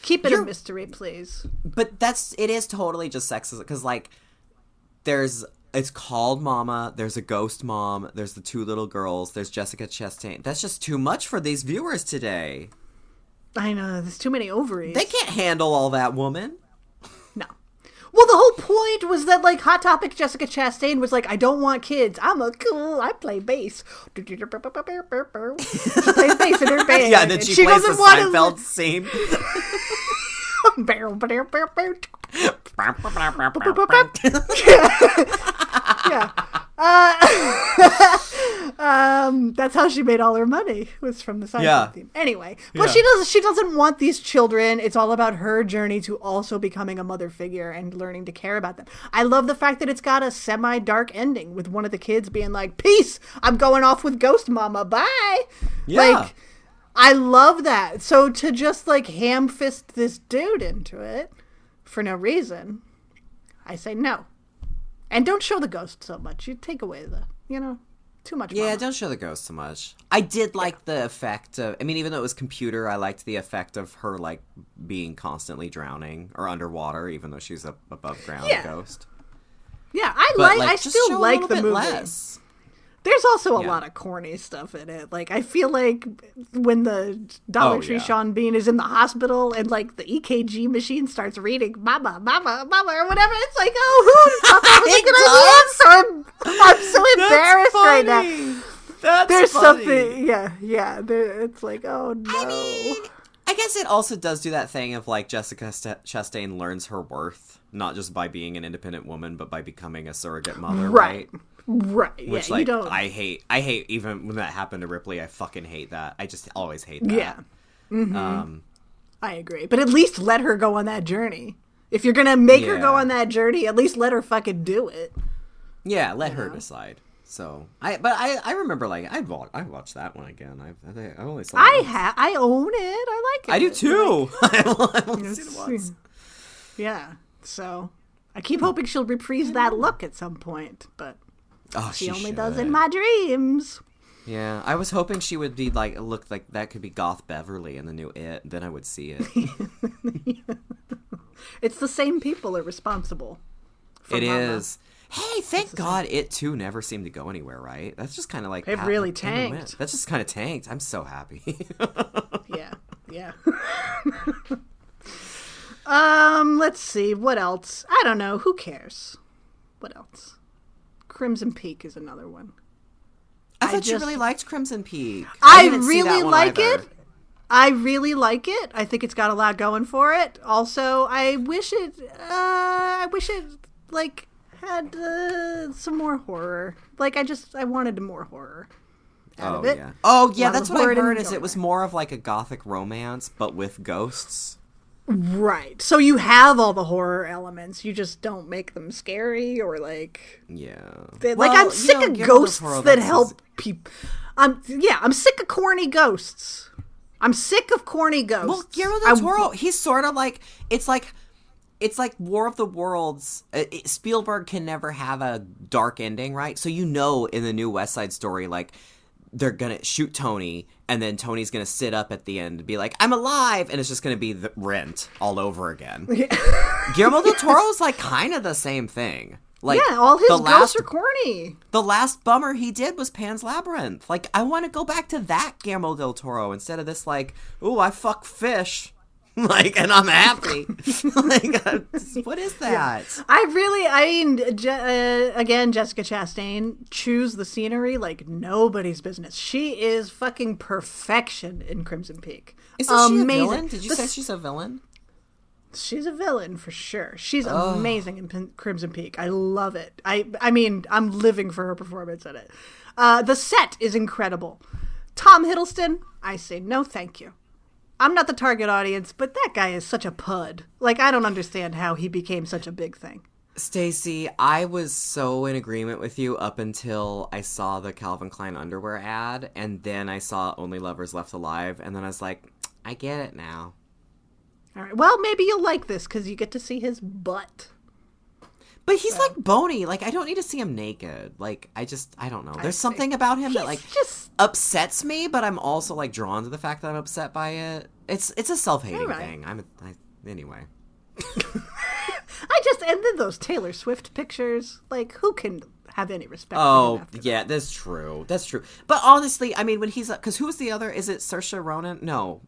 Keep it a You're- mystery, please. But that's it is totally just sexist because like there's it's called Mama. There's a ghost mom. There's the two little girls. There's Jessica Chastain. That's just too much for these viewers today. I know there's too many ovaries. They can't handle all that woman. Well, the whole point was that like Hot Topic Jessica Chastain was like, I don't want kids. I'm a cool. I play bass. She plays bass in her band. Yeah, and then she, plays the doesn't want Seinfeld scene. yeah. Uh, um, that's how she made all her money was from the Seinfeld Yeah. theme. Anyway, but Yeah. she does. She doesn't want these children. It's all about her journey to also becoming a mother figure and learning to care about them. I love the fact that it's got a semi dark ending with one of the kids being like, "Peace, I'm going off with Ghost Mama. Bye." Yeah. Like, I love that. So to just like ham fist this dude into it for no reason. I say no. And don't show the ghost so much. You take away the, you know, too much. Yeah, mama. don't show the ghost so much. I did like the effect of. I mean, even though it was computer, I liked the effect of her like being constantly drowning or underwater, even though she's a above ground Yeah. ghost. Yeah, I But like. I still like the movie. less. There's also a Yeah. lot of corny stuff in it. Like I feel like when the Dollar Oh, Tree yeah. Sean Bean is in the hospital and like the EKG machine starts reading "Mama, Mama, Mama" or whatever, it's like, oh, who thought was good? So I'm, I'm so embarrassed right now. That's There's funny. something, yeah, yeah. There, it's like, oh no. I mean, I guess it also does do that thing of like Jessica St- Chastain learns her worth not just by being an independent woman, but by becoming a surrogate mother, right, right? Right. Which yeah, like you don't. I hate. I hate even when that happened to Ripley. I fucking hate that. I just always hate that. yeah, Um, I agree. But at least let her go on that journey. If you're gonna make her go on that journey, at least let her fucking do it. yeah. Let her decide. So I, but I, I remember like I'd wa- I watched that one again. I, I, I only saw. I once. ha I own it. I like it. I do too. I've only Like, seen it once. yeah. So I keep hoping she'll reprise that look at some point, but Oh, she, she only does in my dreams. Yeah, I was hoping she would be like look like that could be Goth Beverly in the new It. Then I would see it. It's the same people are responsible. It Mama. is. Hey, thank God it too never seemed to go anywhere. Right? That's just kind of like It really tanked. That's just kind of tanked. I'm so happy. Yeah, yeah. um, let's see. What else? I don't know. Who cares? What else? Crimson Peak is another one. I thought you just- really liked Crimson Peak. I, didn't really like either. it. I really like it. I think it's got a lot going for it. Also, I wish it. Uh, I wish it like had uh, some more horror. Like I just I wanted more horror out Oh of it. yeah. Oh yeah, that's what I heard. Is it was more of like a gothic romance, but with ghosts. Right. So you have all the horror elements. You just don't make them scary or like Yeah. they- Well, like I'm sick of ghosts Toro, that that's his- help people. I'm yeah. I'm sick of corny ghosts. I'm sick of corny ghosts. Well, Guillermo I- del Toro, he's sort of like it's like it's like War of the Worlds. Uh, it- Spielberg can never have a dark ending, right? So you know, in the new West Side Story, like they're gonna shoot Tony, and then Tony's gonna sit up at the end and be like, "I'm alive," and it's just gonna be the Rent all over again. Guillermo del Toro is like kind of the same thing. Like yeah, all his the ghosts last are corny. the last bummer he did was Pan's Labyrinth. Like, I want to go back to that Guillermo del Toro instead of this, like, ooh, I fuck fish. like, and I'm happy. like, what is that? I really, I mean, Je- uh, again, Jessica Chastain chews the scenery like nobody's business. She is fucking perfection in Crimson Peak. Isn't she a Amazing. villain? Did you The say she's a villain? She's a villain for sure. She's amazing in Pin- Crimson Peak. I love it. I I mean, I'm living for her performance in it. Uh, the set is incredible. Tom Hiddleston, I say no, thank you. I'm not the target audience, but that guy is such a pud. Like I don't understand how he became such a big thing. Stacie, I was so in agreement with you up until I saw the Calvin Klein underwear ad, and then I saw Only Lovers Left Alive, and then I was like, I get it now. All right. Well, maybe you'll like this because you get to see his butt. But he's like bony. Like I don't need to see him naked. Like I just I don't know. There's something about him that like just upsets me, but I'm also like drawn to the fact that I'm upset by it. It's it's a self hating Alright. thing. I'm a, I, anyway. I just and then those Taylor Swift pictures. Like who can have any respect? for Oh after yeah, that's true. That's true. But honestly, I mean, when he's because who's the other? Is it Saoirse Ronan? No,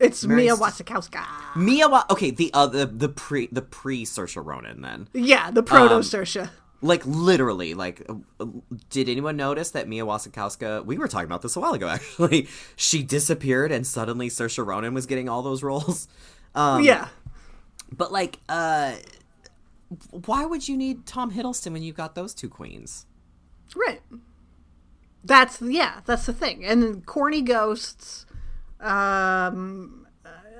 It's Mary Mia Wasikowska. Mia. Wa- okay, the other the pre the pre Saoirse Ronan then. Yeah, the proto Um, Like literally, like, uh, did anyone notice that Mia Wasikowska? We were talking about this a while ago. Actually, she disappeared, and suddenly Saoirse Ronan was getting all those roles. Um, yeah. but like, uh, why would you need Tom Hiddleston when you got those two queens? Right. That's yeah, that's the thing. And corny ghosts. Um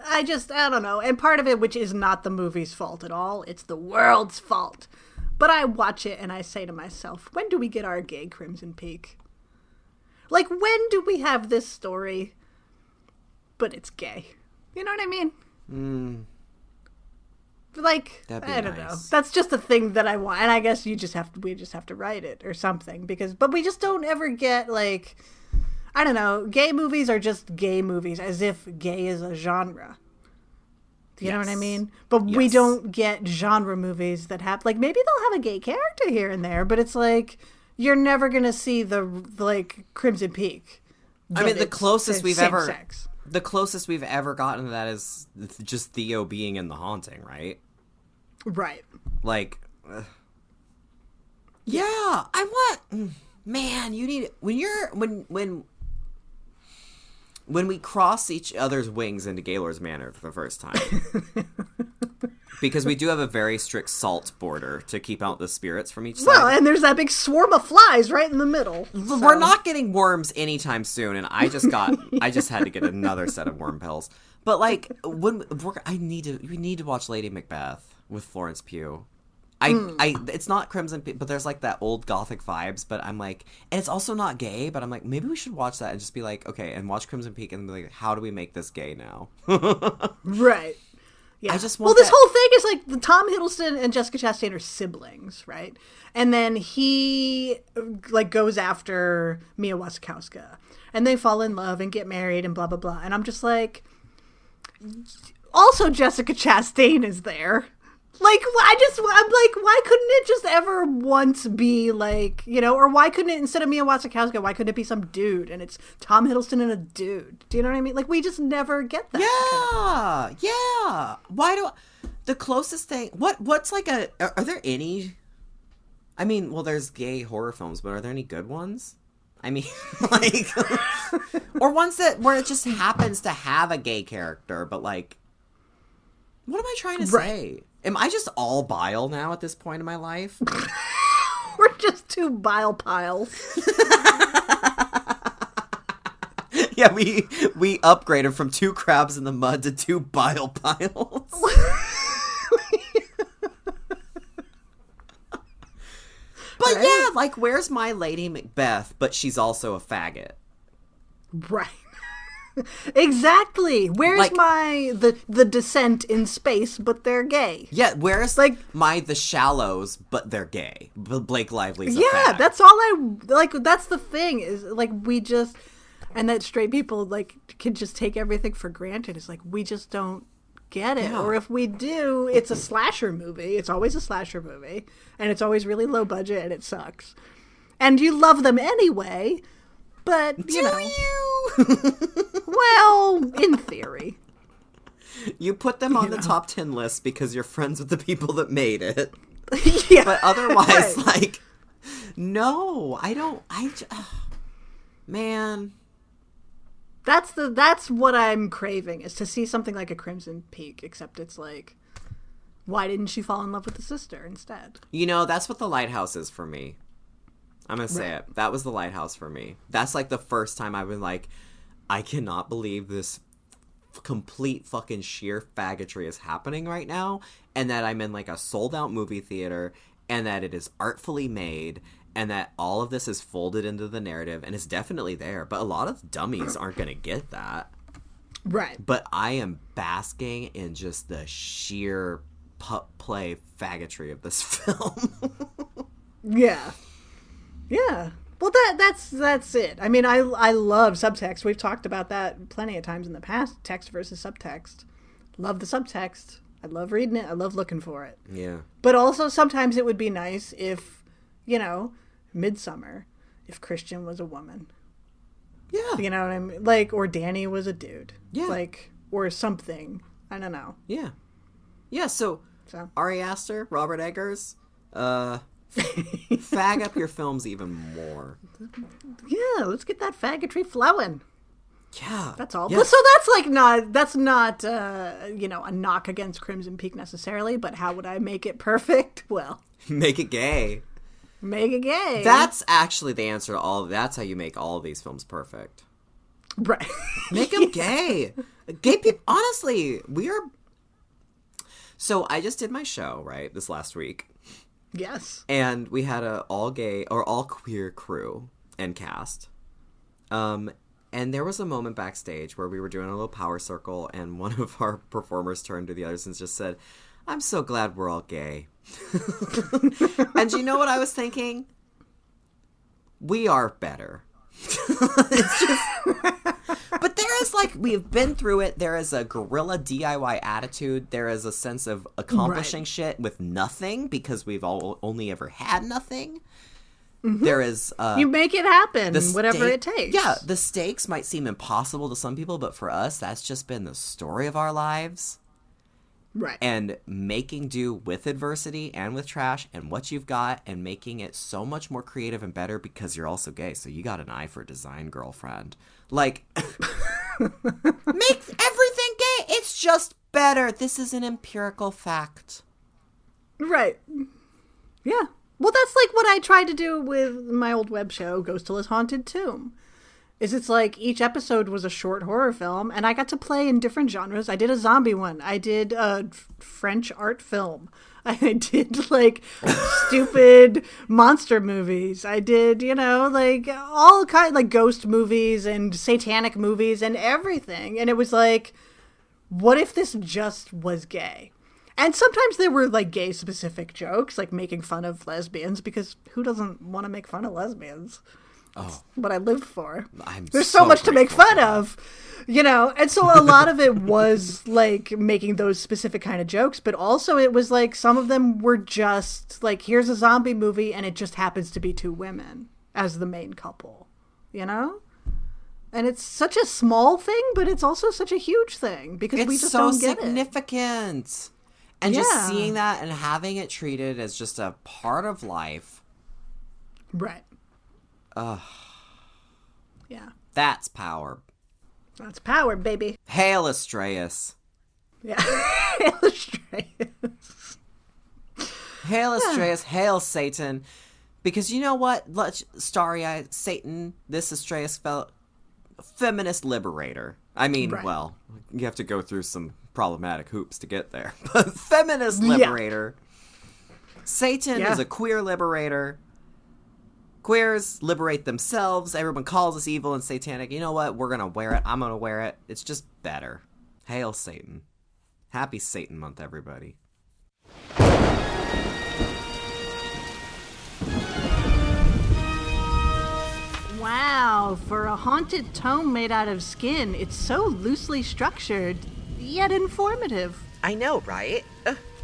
I just I don't know. And part of it which is not the movie's fault at all. It's the world's fault. But I watch it and I say to myself, when do we get our gay Crimson Peak? Like when do we have this story but it's gay? You know what I mean? like That'd be I don't know. That's just a thing that I want, and I guess you just have to. We just have to write it or something because, but we just don't ever get like, I don't know. Gay movies are just gay movies, as if gay is a genre. Do you know what I mean? But we don't get genre movies that have like maybe they'll have a gay character here and there, but it's like you're never gonna see the like Crimson Peak. I mean, the closest we've ever sex. the closest we've ever gotten to that is just Theo being in the haunting, right? right. Like, yeah, I want. mm, Man, you need when you're when when when we cross each other's wings into Gaylor's Manor for the first time. because we do have a very strict salt border to keep out the spirits from each side. Well, and there's that big swarm of flies right in the middle. We're not getting worms anytime soon, and I just got I just had to get another set of worm pills. But like when we're, I need to we need to watch Lady Macbeth with Florence Pugh. I Hmm. I it's not Crimson, Pe- but there's like that old gothic vibes. But I'm like, and it's also not gay. But I'm like, maybe we should watch that and just be like, okay, and watch Crimson Peak and be like, how do we make this gay now? Right. Yeah. I just well, this that- whole thing is like the Tom Hiddleston and Jessica Chastain are siblings, right? And then he like goes after Mia Wasikowska, and they fall in love and get married and blah blah blah. And I'm just like, also Jessica Chastain is there. Like I just I'm like, why couldn't it just ever once be like you know, or why couldn't it instead of Mia Wasikowska, why couldn't it be some dude and it's Tom Hiddleston and a dude? Do you know what I mean? Like we just never get that. Yeah, yeah. Why do I, the closest thing? What what's like a? Are, are there any? I mean, well, there's gay horror films, but are there any good ones? I mean, like, or ones that where it just happens to have a gay character, but like, what am I trying to Right. say? Am I just all bile now at this point in my life? We're just two bile piles. yeah, we we upgraded from two crabs in the mud to two bile piles. But Right. yeah, like where's my Lady Macbeth? But she's also a faggot. Right. Exactly. Where's Like- my the the descent in space, but they're gay? Yeah, where's Like- like my The Shallows? But they're gay. Blake Lively's yeah, that's all I like. That's the thing is like we just and that straight people like can just take everything for granted. It's like we just don't get it, Yeah. or if we do, it's a slasher movie. It's always a slasher movie, and it's always really low budget and it sucks. And you love them anyway, but you Do know, you? well, in theory. you put them on You the know. top ten list because you're friends with the people that made it. yeah. But otherwise, Right. like, no, I don't. I j- man. That's the that's what I'm craving is to see something like a Crimson Peak, except it's like, why didn't she fall in love with the sister instead? You know, that's what the lighthouse is for me. I'm gonna say Right. it. That was the lighthouse for me. That's like the first time I've been like, I cannot believe this f- complete fucking sheer faggotry is happening right now, and that I'm in like a sold out movie theater, and that it is artfully made, and that all of this is folded into the narrative, and it's definitely there. But a lot of dummies aren't gonna get that. Right. But I am basking in just the sheer pup play faggotry of this film. Yeah. Yeah. Well, that that's that's it. I mean, I I love subtext. We've talked about that plenty of times in the past. Text versus subtext. Love the subtext. I love reading it. I love looking for it. yeah. But also sometimes it would be nice if, you know, Midsommar, if Christian was a woman. Yeah. You know what I mean? Like, or Dani was a dude. Yeah. Like, or something. I don't know. Yeah. Yeah, so So, Ari Aster, Robert Eggers, uh fag up your films even more. yeah, let's get that faggotry flowing. Yeah. That's all. Yeah. But so that's like not that's not uh, you know a knock against Crimson Peak necessarily. But how would I make it perfect? Well, Make it gay. make it gay. That's actually the answer to all that's how you make all these films perfect. right. Make them gay. Gay people honestly, we are So I just did my show, right, this last week. Yes. and we had a all gay or all queer crew and cast um and there was a moment backstage where we were doing a little power circle and one of our performers turned to the others and just said I'm so glad we're all gay. and you know what I was thinking? We are better. it's just is like we've been through it. There is a guerrilla diy attitude. There is a sense of accomplishing Right. shit with nothing because we've all only ever had nothing. There is uh You make it happen, whatever it takes. yeah the stakes might seem impossible to some people but for us that's just been the story of our lives. Right. and making do with adversity and with trash and what you've got and making it so much more creative and better because you're also gay. So you got an eye for design girlfriend. Like make everything gay it's just better this is an empirical fact Right. Yeah. Well, that's like what I tried to do with my old web show, Ghost Ghostula's Haunted Tomb. Is it's like each episode was a short horror film, and I got to play in different genres. I did a zombie one. I did a French art film. I did like stupid monster movies. I did, you know, like all kind like ghost movies and satanic movies and everything. And it was like, what if this just was gay? And sometimes there were like gay specific jokes, like making fun of lesbians, because who doesn't want to make fun of lesbians? Oh What I lived for. i'm There's so, much to make fun of, you know? And so a lot of it was like making those specific kind of jokes, but also it was like some of them were just like, here's a zombie movie, and it just happens to be two women as the main couple, you know? And it's such a small thing, but it's also such a huge thing because we it's just so don't get it. significant and Yeah. just seeing that and having it treated as just a part of life Right. Ugh. Yeah. that's power That's power, baby. hail Astraeus Yeah. Illustrate. Hail Astraeus, hail Satan. Because you know what? Let's starry eyed Satan, this Astraeus felt feminist liberator. I mean, Right. well, you have to go through some problematic hoops to get there. But feminist Yeah. liberator. Satan Yeah. is a queer liberator. Queers liberate themselves. Everyone calls us evil and satanic. You know what? We're going to wear it. I'm going to wear it. It's just better. Hail Satan. Happy Satan month, everybody. Wow, for a haunted tome made out of skin, it's so loosely structured, yet informative. I know, right? Ugh,